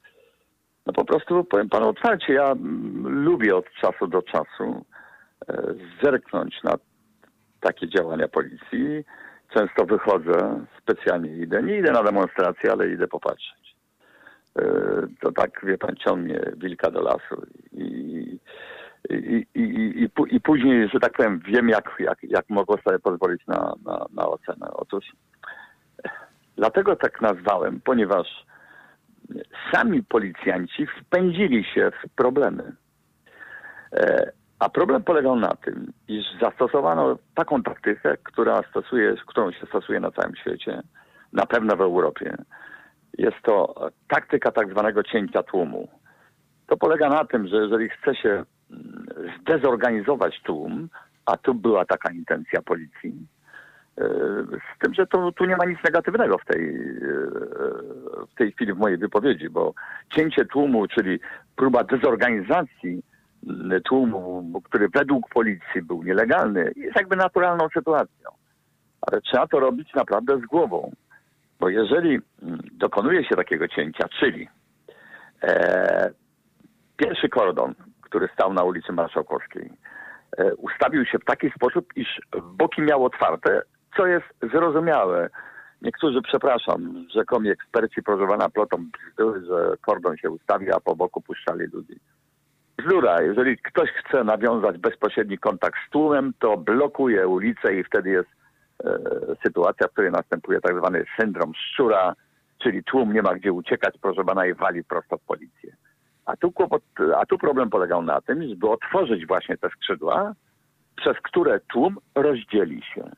no po prostu powiem panu otwarcie, ja mm, lubię od czasu do czasu e, zerknąć na takie działania policji. Często wychodzę, specjalnie idę. Nie idę na demonstrację, ale idę popatrzeć. E, To tak, wie pan, ciągnie wilka do lasu. I, i, i, i, i, później, że tak powiem, wiem, jak, jak, jak mogło sobie pozwolić na, na, na ocenę. Otóż dlatego tak nazwałem, ponieważ sami policjanci wpędzili się w problemy. E, A problem polegał na tym, iż zastosowano taką taktykę, która stosuje, którą się stosuje na całym świecie, na pewno w Europie. Jest to taktyka tak zwanego cięcia tłumu. To polega na tym, że jeżeli chce się mm, zdezorganizować tłum, a tu była taka intencja policji, e, z tym, że to, tu nie ma nic negatywnego w tej, e, w tej chwili w mojej wypowiedzi, bo cięcie tłumu, czyli próba dezorganizacji mm, tłumu, który według policji był nielegalny, jest jakby naturalną sytuacją. Ale trzeba to robić naprawdę z głową. Bo jeżeli mm, dokonuje się takiego cięcia, czyli e, pierwszy kordon, który stał na ulicy Marszałkowskiej, e, ustawił się w taki sposób, iż boki miał otwarte, co jest zrozumiałe. Niektórzy, przepraszam, rzekomi eksperci, proszę pana, plotą bzdury, że kordon się ustawi, a po boku puszczali ludzi. Bzdura. Jeżeli ktoś chce nawiązać bezpośredni kontakt z tłumem, to blokuje ulicę i wtedy jest sytuacja, w której następuje tak zwany syndrom szczura, czyli tłum nie ma gdzie uciekać, proszę pana, i wali prosto w policję. A tu, kłopot, a tu problem polegał na tym, żeby otworzyć właśnie te skrzydła, przez które tłum rozdzieli się.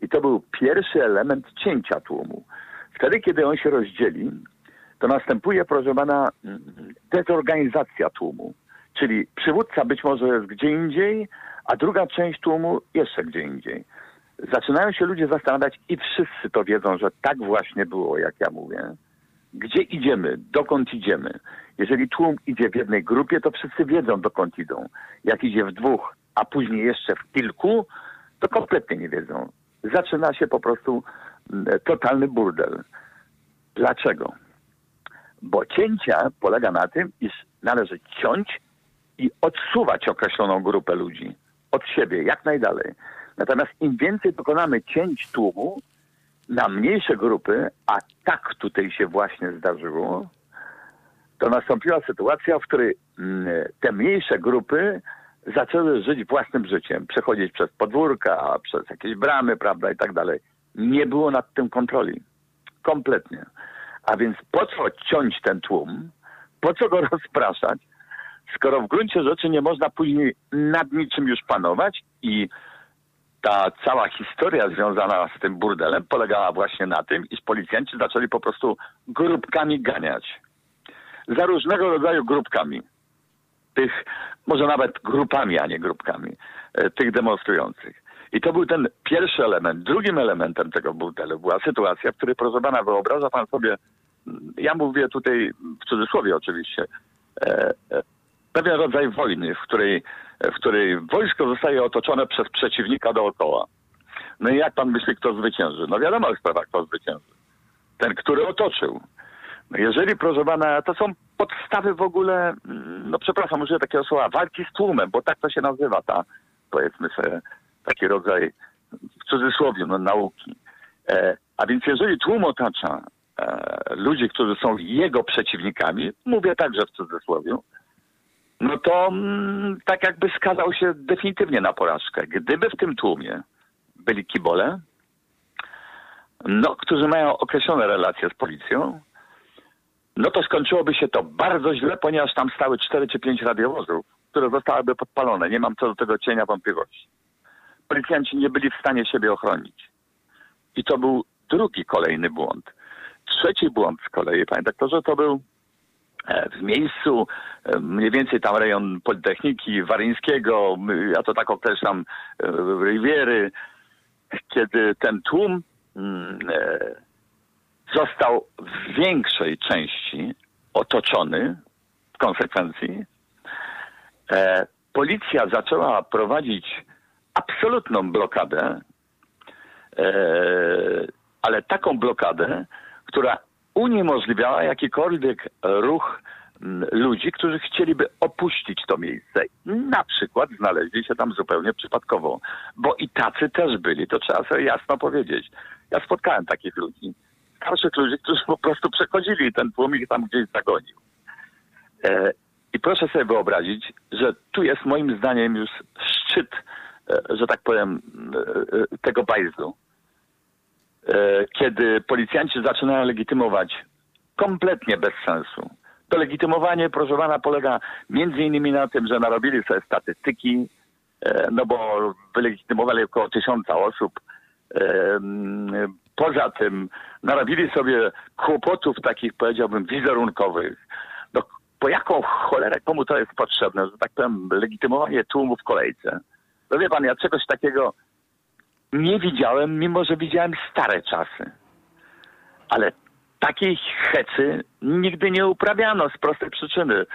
I to był pierwszy element cięcia tłumu. Wtedy, kiedy on się rozdzieli, to następuje, proszę pana, mm, dezorganizacja tłumu. Czyli przywódca być może jest gdzie indziej, a druga część tłumu jeszcze gdzie indziej. Zaczynają się ludzie zastanawiać i wszyscy to wiedzą, że tak właśnie było, jak ja mówię. Gdzie idziemy? Dokąd idziemy? Jeżeli tłum idzie w jednej grupie, to wszyscy wiedzą, dokąd idą. Jak idzie w dwóch, a później jeszcze w kilku, to kompletnie nie wiedzą. Zaczyna się po prostu mm, totalny burdel. Dlaczego? Bo cięcia polega na tym, iż należy ciąć i odsuwać określoną grupę ludzi od siebie jak najdalej. Natomiast im więcej dokonamy cięć tłumu na mniejsze grupy, a tak tutaj się właśnie zdarzyło, to nastąpiła sytuacja, w której mm, te mniejsze grupy zaczęły żyć własnym życiem, przechodzić przez podwórka, przez jakieś bramy, prawda, i tak dalej. Nie było nad tym kontroli. Kompletnie. A więc po co ciąć ten tłum? Po co go *laughs* rozpraszać? Skoro w gruncie rzeczy nie można później nad niczym już panować i ta cała historia związana z tym burdelem polegała właśnie na tym, iż policjanci zaczęli po prostu grupkami ganiać. Za różnego rodzaju grupkami. Tych, może nawet grupami, a nie grupkami, e, tych demonstrujących. I to był ten pierwszy element. Drugim elementem tego burdelu była sytuacja, w której, proszę pana, wyobraża pan sobie, ja mówię tutaj w cudzysłowie oczywiście, e, e, pewien rodzaj wojny, w której, w której wojsko zostaje otoczone przez przeciwnika dookoła. No i jak pan myśli, kto zwycięży? No wiadomo sprawa, kto zwycięży. Ten, który otoczył. No jeżeli, proszę pana, to są podstawy w ogóle, mm, no przepraszam, użyję takiego słowa, walki z tłumem, bo tak to się nazywa ta, powiedzmy sobie, taki rodzaj, w cudzysłowie, no, nauki. E, a więc jeżeli tłum otacza e, ludzi, którzy są jego przeciwnikami, mówię także w cudzysłowie, no to mm, tak jakby skazał się definitywnie na porażkę. Gdyby w tym tłumie byli kibole, no, którzy mają określone relacje z policją, no to skończyłoby się to bardzo źle, ponieważ tam stały 4 czy 5 radiowozów, które zostałyby podpalone. Nie mam co do tego cienia wątpliwości. Policjanci nie byli w stanie siebie ochronić. I to był drugi kolejny błąd. Trzeci błąd z kolei, panie doktorze, to był w miejscu, e, mniej więcej tam rejon Politechniki Waryńskiego, ja to tak określam, e, Riviery, kiedy ten tłum mm, został w większej części otoczony w konsekwencji. E, policja zaczęła prowadzić absolutną blokadę, e, ale taką blokadę, która uniemożliwiała jakikolwiek ruch ludzi, którzy chcieliby opuścić to miejsce. Na przykład znaleźli się tam zupełnie przypadkowo, bo i tacy też byli, to trzeba sobie jasno powiedzieć. Ja spotkałem takich ludzi starszych ludzi, którzy po prostu przechodzili i ten tłum ich tam gdzieś zagonił. E, I proszę sobie wyobrazić, że tu jest moim zdaniem już szczyt, e, że tak powiem, e, tego bajzlu. E, kiedy policjanci zaczynają legitymować kompletnie bez sensu. To legitymowanie, proszę pana, polega między innymi na tym, że narobili sobie statystyki, e, no bo wylegitymowali około tysiąca osób, Poza tym narobili sobie kłopotów takich, powiedziałbym, wizerunkowych. No, po jaką cholerę komu to jest potrzebne, że tak powiem, legitymowanie tłumu w kolejce? No wie pan, ja czegoś takiego nie widziałem, mimo że widziałem stare czasy. Ale takiej hecy nigdy nie uprawiano z prostej przyczyny.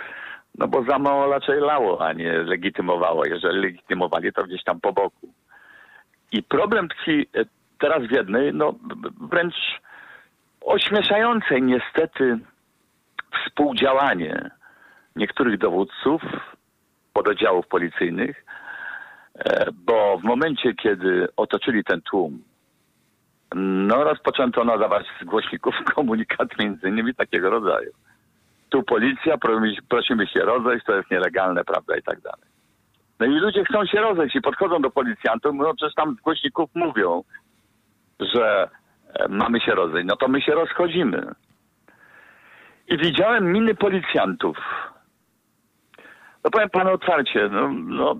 No bo za mało raczej lało, a nie legitymowało. Jeżeli legitymowali, to gdzieś tam po boku. I problem tkwi teraz w jednej, no wręcz ośmieszającej niestety współdziałanie niektórych dowódców pododdziałów policyjnych, e, bo w momencie, kiedy otoczyli ten tłum, no rozpoczęto nadawać z głośników *laughs* komunikat między innymi takiego rodzaju. Tu policja, prosimy się rozejść, to jest nielegalne, prawda, i tak dalej. No i ludzie chcą się rozejść i podchodzą do policjantów, no przecież tam z głośników mówią, że e, mamy się rozejść, no to my się rozchodzimy. I widziałem miny policjantów. No powiem panu otwarcie, no, no,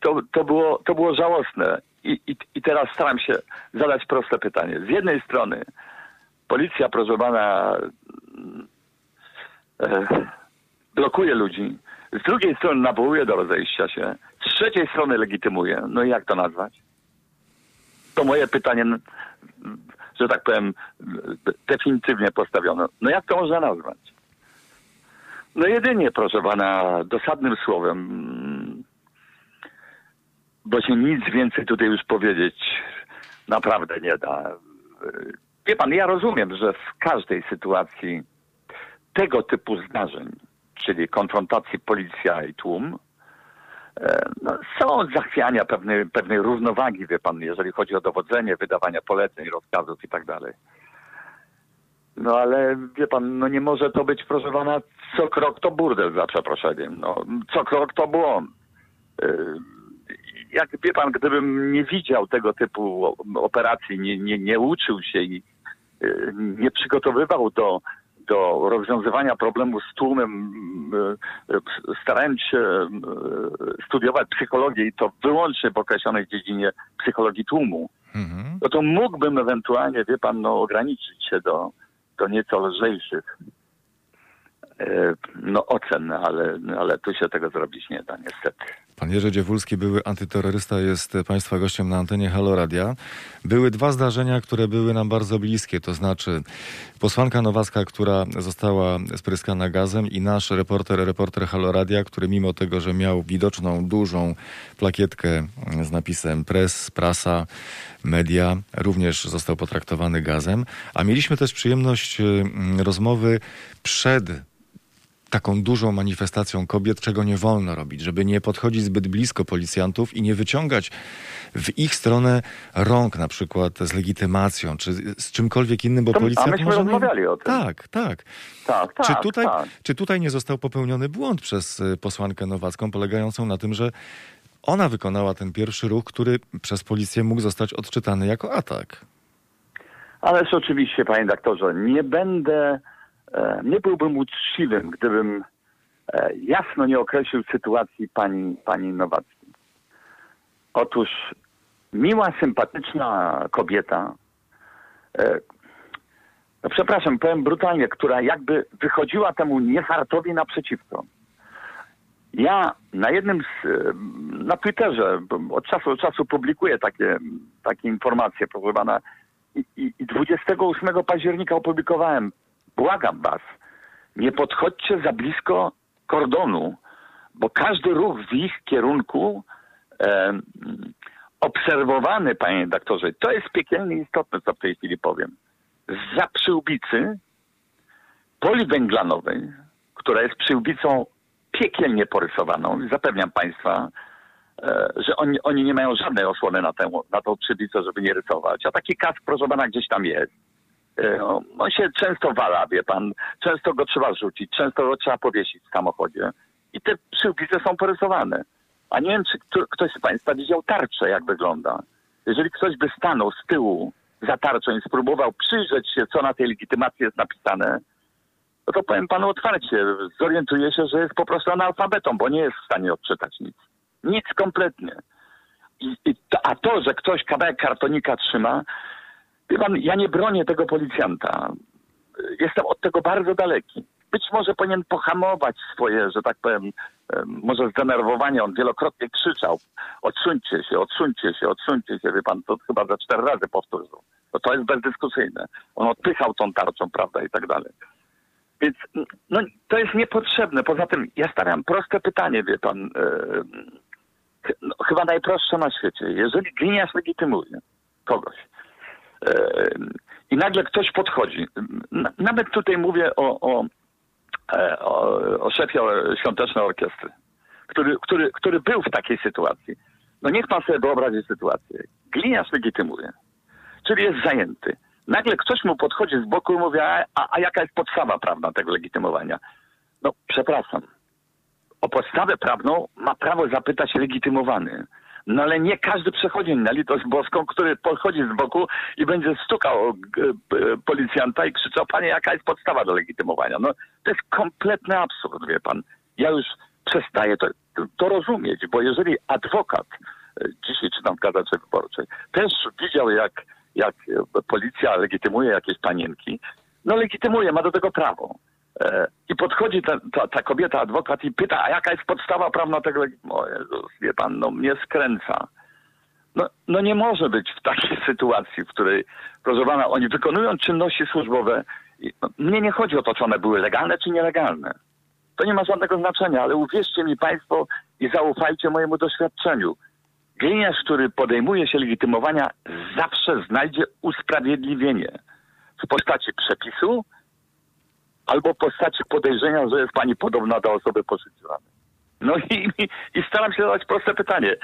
to, to, było, to było żałosne. I, i, I teraz staram się zadać proste pytanie. Z jednej strony policja, proszę pana, e, blokuje ludzi. Z drugiej strony nawołuje do rozejścia się. Z trzeciej strony legitymuje. No i jak to nazwać? to moje pytanie, że tak powiem, definitywnie postawiono. No jak to można nazwać? No jedynie, proszę pana, dosadnym słowem, bo się nic więcej tutaj już powiedzieć naprawdę nie da. Wie pan, ja rozumiem, że w każdej sytuacji tego typu zdarzeń, czyli konfrontacji policja i tłum, E, no, są zachwiania pewnej, pewnej równowagi, wie pan, jeżeli chodzi o dowodzenie, wydawania poleceń, rozkazów i tak dalej. No ale wie pan, no nie może to być, proszę pana, co krok to burdel, za przeproszeniem. No, co krok to błąd. E, jak wie pan, gdybym nie widział tego typu operacji, nie, nie, nie uczył się i e, nie przygotowywał do do rozwiązywania problemu z tłumem, e, starając się studiować psychologię i to wyłącznie w określonej dziedzinie psychologii tłumu, mhm. no to mógłbym ewentualnie, wie pan, no, ograniczyć się do, do nieco lżejszych no, ocen, ale, ale tu się tego zrobić nie da, niestety. Pan Jerzy Dziewulski, były antyterrorysta, jest Państwa gościem na antenie Halo Radia. Były dwa zdarzenia, które były nam bardzo bliskie, to znaczy posłanka Nowacka, która została spryskana gazem i nasz reporter, reporter Halo Radia, który mimo tego, że miał widoczną, dużą plakietkę z napisem press, prasa, media, również został potraktowany gazem. A mieliśmy też przyjemność mm, rozmowy przed taką dużą manifestacją kobiet, czego nie wolno robić, żeby nie podchodzić zbyt blisko policjantów i nie wyciągać w ich stronę rąk na przykład z legitymacją, czy z czymkolwiek innym, bo To- a policjant myśmy może... rozmawiali o tym. Tak, tak. Tak, tak, czy, tutaj, tak. czy tutaj nie został popełniony błąd przez y, posłankę Nowacką, polegającą na tym, że ona wykonała ten pierwszy ruch, który przez policję mógł zostać odczytany jako atak? Ależ oczywiście, panie doktorze, nie będę, nie byłbym uczciwym, gdybym e, jasno nie określił sytuacji pani, pani Nowackiej. Otóż miła, sympatyczna kobieta, e, no przepraszam, powiem brutalnie, która jakby wychodziła temu niefartowi naprzeciwko. Ja na jednym z, e, na Twitterze od czasu do czasu publikuję takie, takie informacje, proszę pana, i, i 28 października opublikowałem, błagam was, nie podchodźcie za blisko kordonu, bo każdy ruch w ich kierunku e, obserwowany, panie doktorze, to jest piekielnie istotne, co w tej chwili powiem. Za przyłbicy poliwęglanowej, która jest przyłbicą piekielnie porysowaną, zapewniam państwa, e, że oni, oni nie mają żadnej osłony na, tę, na tą przybicę, żeby nie rysować. A taki kask, proszę pana, gdzieś tam jest. E, on- On się często wala, wie pan. Często go trzeba rzucić, często go trzeba powiesić w samochodzie. I te przyłbice są porysowane. A nie wiem, czy kto- ktoś z państwa widział tarczę, jak wygląda. Jeżeli ktoś by stanął z tyłu za tarczą i spróbował przyjrzeć się, co na tej legitymacji jest napisane, no to powiem panu otwarcie, zorientuje się, że jest po prostu analfabetą, bo nie jest w stanie odczytać nic. Nic kompletnie. I, i to, a to, że ktoś kawałek kartonika trzyma, wie pan, ja nie bronię tego policjanta. Jestem od tego bardzo daleki. Być może powinien pohamować swoje, że tak powiem, em, może zdenerwowanie. On wielokrotnie krzyczał, odsuńcie się, odsuńcie się, odsuńcie się, wie pan, to chyba za cztery razy powtórzył. No to jest bezdyskusyjne. On odpychał tą tarczą, prawda, i tak dalej. Więc no, to jest niepotrzebne. Poza tym ja stawiam proste pytanie, wie pan, e, no, chyba najprostsze na świecie. Jeżeli gliniarz legitymuje kogoś i nagle ktoś podchodzi, na, nawet tutaj mówię o, o, e, o, o szefie świątecznej orkiestry, który, który, który był w takiej sytuacji. No niech pan sobie wyobrazi sytuację. Gliniarz legitymuje, czyli jest zajęty. Nagle ktoś mu podchodzi z boku i mówi, a, a jaka jest podstawa prawna tego legitymowania? No, przepraszam. O podstawę prawną ma prawo zapytać legitymowany. No ale nie każdy przechodzi na litość boską, który podchodzi z boku i będzie stukał g- p- policjanta i krzyczał, panie, jaka jest podstawa do legitymowania? No, to jest kompletny absurd, wie pan. Ja już przestaję to, to rozumieć, bo jeżeli adwokat, e, dzisiaj czytam w Gazecie Wyborczej, też widział, jak, jak e, policja legitymuje jakieś panienki, no legitymuje, ma do tego prawo. E, I podchodzi ta, ta, ta kobieta, adwokat i pyta, a jaka jest podstawa prawna tego? O Jezus, wie pan, no mnie skręca. No, no nie może być w takiej *laughs* sytuacji, w której, proszę pana, oni wykonują czynności służbowe. I, no, mnie nie chodzi o to, czy one były legalne, czy nielegalne. To nie ma żadnego znaczenia, ale uwierzcie mi państwo i zaufajcie mojemu doświadczeniu. Gliniarz, który podejmuje się legitymowania, zawsze znajdzie usprawiedliwienie w postaci przepisu albo postaci podejrzenia, że jest pani podobna do osoby poszukiwanej. No i, i, staram się zadać proste pytanie.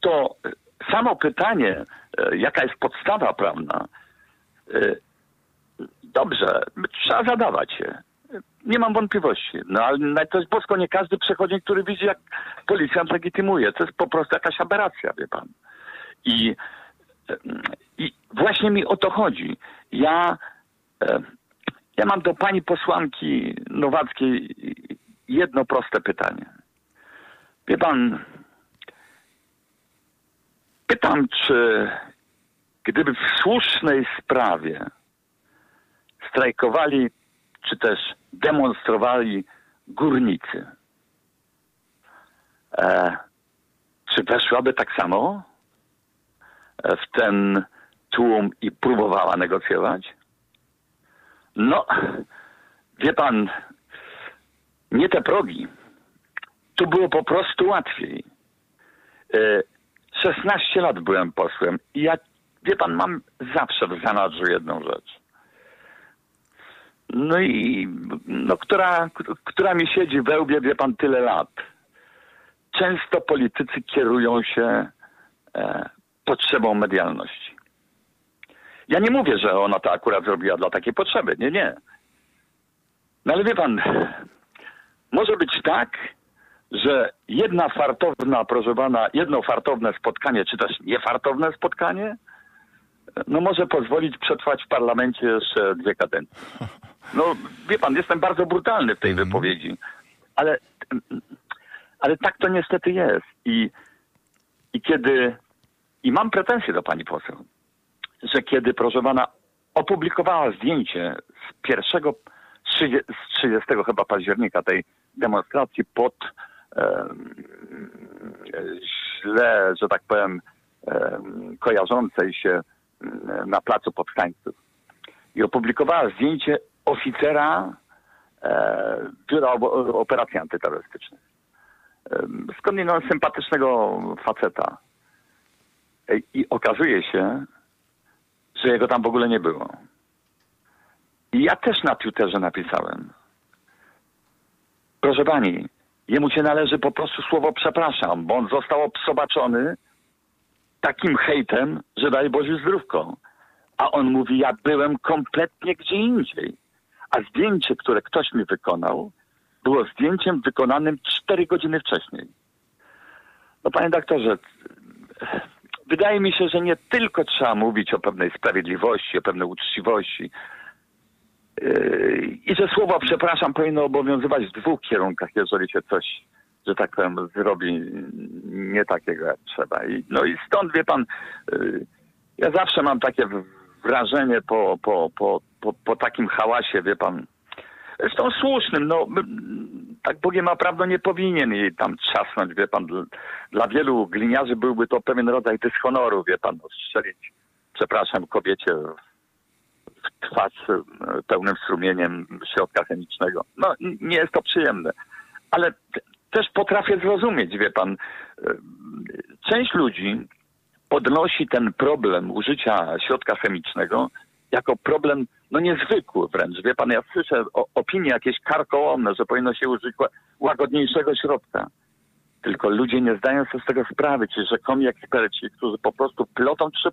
To e, samo pytanie, e, jaka jest podstawa prawna, e, dobrze, trzeba zadawać się. Nie mam wątpliwości. No ale na litość boską nie każdy przechodnik, który widzi, jak policjant legitymuje. To jest po prostu jakaś aberracja, wie pan. I, i właśnie mi o to chodzi. Ja, e, ja mam do pani posłanki Nowackiej jedno proste pytanie. Wie pan, pytam, czy gdyby w słusznej sprawie strajkowali, czy też demonstrowali górnicy. E, czy weszłaby tak samo w ten tłum i próbowała negocjować? No, wie pan, nie te progi. Tu było po prostu łatwiej. E, 16 lat byłem posłem i ja, wie pan, mam zawsze w zanadrzu jedną rzecz. No i no, która, która mi siedzi we łbie, wie pan, tyle lat. Często politycy kierują się e, potrzebą medialności. Ja nie mówię, że ona to akurat zrobiła dla takiej potrzeby. Nie, nie. No ale wie pan, może być tak, że jedna fartowna, proszę pana, jedno fartowne spotkanie, czy też niefartowne spotkanie, no może pozwolić przetrwać w parlamencie jeszcze dwie kadencje. No wie pan, jestem bardzo brutalny w tej Mhm. wypowiedzi, ale, ale tak to niestety jest. I, I kiedy, i mam pretensje do pani poseł, że kiedy, proszę pana, opublikowała zdjęcie z pierwszego, z 30 z 30 chyba października tej demonstracji pod em, źle, że tak powiem, em, kojarzącej się na placu powstańców. I opublikowała zdjęcie oficera e, Biura Operacji Antyterrorystycznych. Em, Skądinąd sympatycznego faceta. E, I okazuje się, że jego tam w ogóle nie było. I ja też na Twitterze napisałem. Proszę pani, jemu się należy po prostu słowo przepraszam, bo on został obsobaczony takim hejtem, że daj Boże zdrówko. A on mówi, ja byłem kompletnie gdzie indziej. A zdjęcie, które ktoś mi wykonał, było zdjęciem wykonanym 4 godziny wcześniej. No panie doktorze, wydaje mi się, że nie tylko trzeba mówić o pewnej sprawiedliwości, o pewnej uczciwości. Yy, I że słowo przepraszam powinno obowiązywać w dwóch kierunkach, jeżeli się coś, że tak powiem, zrobi nie takiego jak trzeba. I, no i stąd wie pan, yy, ja zawsze mam takie wrażenie po, po, po, po, po takim hałasie, wie pan, zresztą słusznym, no tak Bogiem naprawdę nie powinien jej tam trzasnąć, wie pan. Dla, wielu gliniarzy byłby to pewien rodzaj dyshonoru, wie pan, no, strzelić, przepraszam, kobiecie w twarz e, pełnym strumieniem środka chemicznego. No nie jest to przyjemne. Ale też potrafię zrozumieć, wie pan, e, część ludzi podnosi ten problem użycia środka chemicznego jako problem no niezwykły wręcz. Wie pan, ja słyszę o, opinie jakieś karkołomne, że powinno się użyć ła- łagodniejszego środka. Tylko ludzie nie zdają sobie z tego sprawy, ci rzekomi eksperci, którzy po prostu plotą trzy.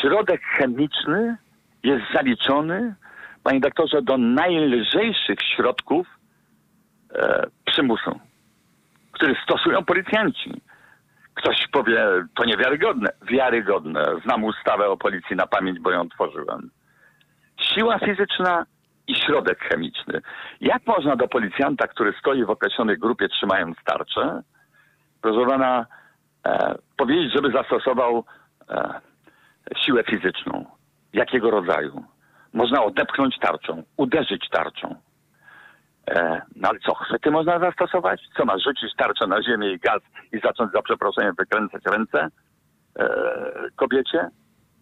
Środek chemiczny jest zaliczony, panie doktorze, do najlżejszych środków e, przymusu, który stosują policjanci. Ktoś powie, to niewiarygodne. Wiarygodne. Znam ustawę o policji na pamięć, bo ją tworzyłem. Siła fizyczna i środek chemiczny. Jak można do policjanta, który stoi w określonej grupie trzymając tarczę, proszę pana, e, powiedzieć, żeby zastosował e, siłę fizyczną? Jakiego rodzaju? Można odepchnąć tarczą, uderzyć tarczą. E, no ale co, chwyty można zastosować? Co, ma rzucić tarczę na ziemię i gaz i zacząć za przeproszeniem wykręcać ręce e, kobiecie?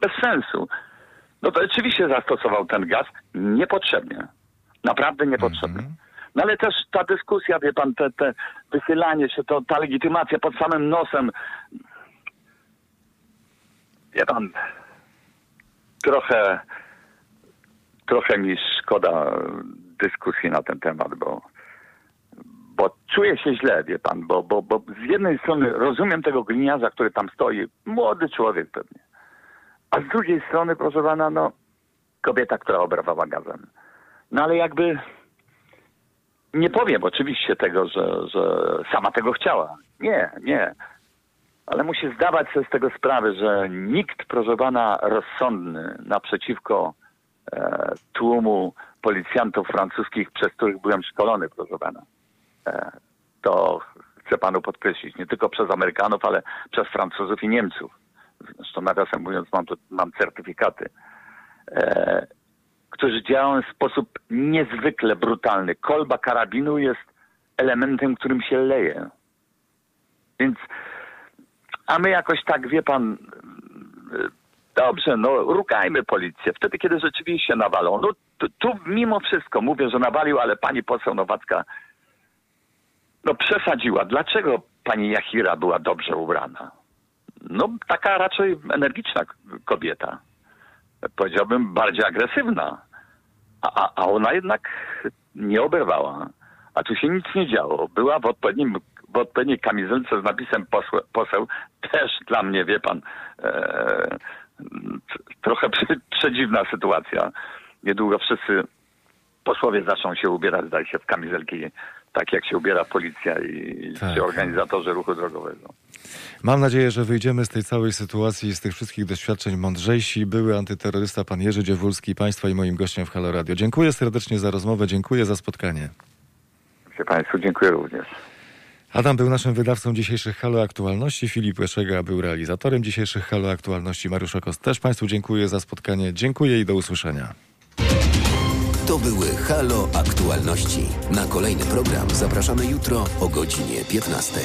Bez sensu. No to oczywiście zastosował ten gaz niepotrzebnie. Naprawdę niepotrzebnie. No ale też ta dyskusja, wie pan, te, te wychylanie się, to, ta legitymacja pod samym nosem. Wie pan, trochę, trochę mi szkoda dyskusji na ten temat, bo, bo czuję się źle, wie pan, bo, bo, bo z jednej strony rozumiem tego gliniarza, który tam stoi, młody człowiek pewnie, a z drugiej strony, proszę pana, no, kobieta, która obrawała gazem. No ale jakby nie powiem oczywiście tego, że, że sama tego chciała. Nie, nie. Ale musi zdawać sobie z tego sprawę, że nikt, proszę pana, rozsądny naprzeciwko e, tłumu policjantów francuskich, przez których byłem szkolony, proszę pana. E, to chcę panu podkreślić, nie tylko przez Amerykanów, ale przez Francuzów i Niemców. Zresztą nawiasem mówiąc, mam, tu, mam certyfikaty. E, którzy działają w sposób niezwykle brutalny. Kolba karabinu jest elementem, którym się leje. Więc, a my jakoś tak, wie pan, dobrze, no rukajmy policję. Wtedy, kiedy rzeczywiście nawalą. No tu, tu mimo wszystko mówię, że nawalił, ale pani poseł Nowacka no przesadziła. Dlaczego pani Jachira była dobrze ubrana? No taka raczej energiczna kobieta. Powiedziałbym bardziej agresywna. A, a, a ona jednak nie oberwała. A tu się nic nie działo. Była w odpowiednim w odpowiedniej kamizelce z napisem posłe, poseł. Też dla mnie, wie pan, e, trochę prze- przedziwna sytuacja. Niedługo wszyscy posłowie zaczną się ubierać, zdaje się, w kamizelki, tak jak się ubiera policja i Tak. czy organizatorzy ruchu drogowego. Mam nadzieję, że wyjdziemy z tej całej sytuacji, z tych wszystkich doświadczeń mądrzejsi. Były antyterrorysta pan Jerzy Dziewulski, państwa i moim gościem w Halo Radio. Dziękuję serdecznie za rozmowę, dziękuję za spotkanie. Państwu, dziękuję również. Adam był naszym wydawcą dzisiejszych Halo Aktualności, Filip Łeszega był realizatorem dzisiejszych Halo Aktualności, Mariusz Okos też Państwu dziękuję za spotkanie, dziękuję i do usłyszenia. To były Halo Aktualności. Na kolejny program zapraszamy jutro o godzinie 15.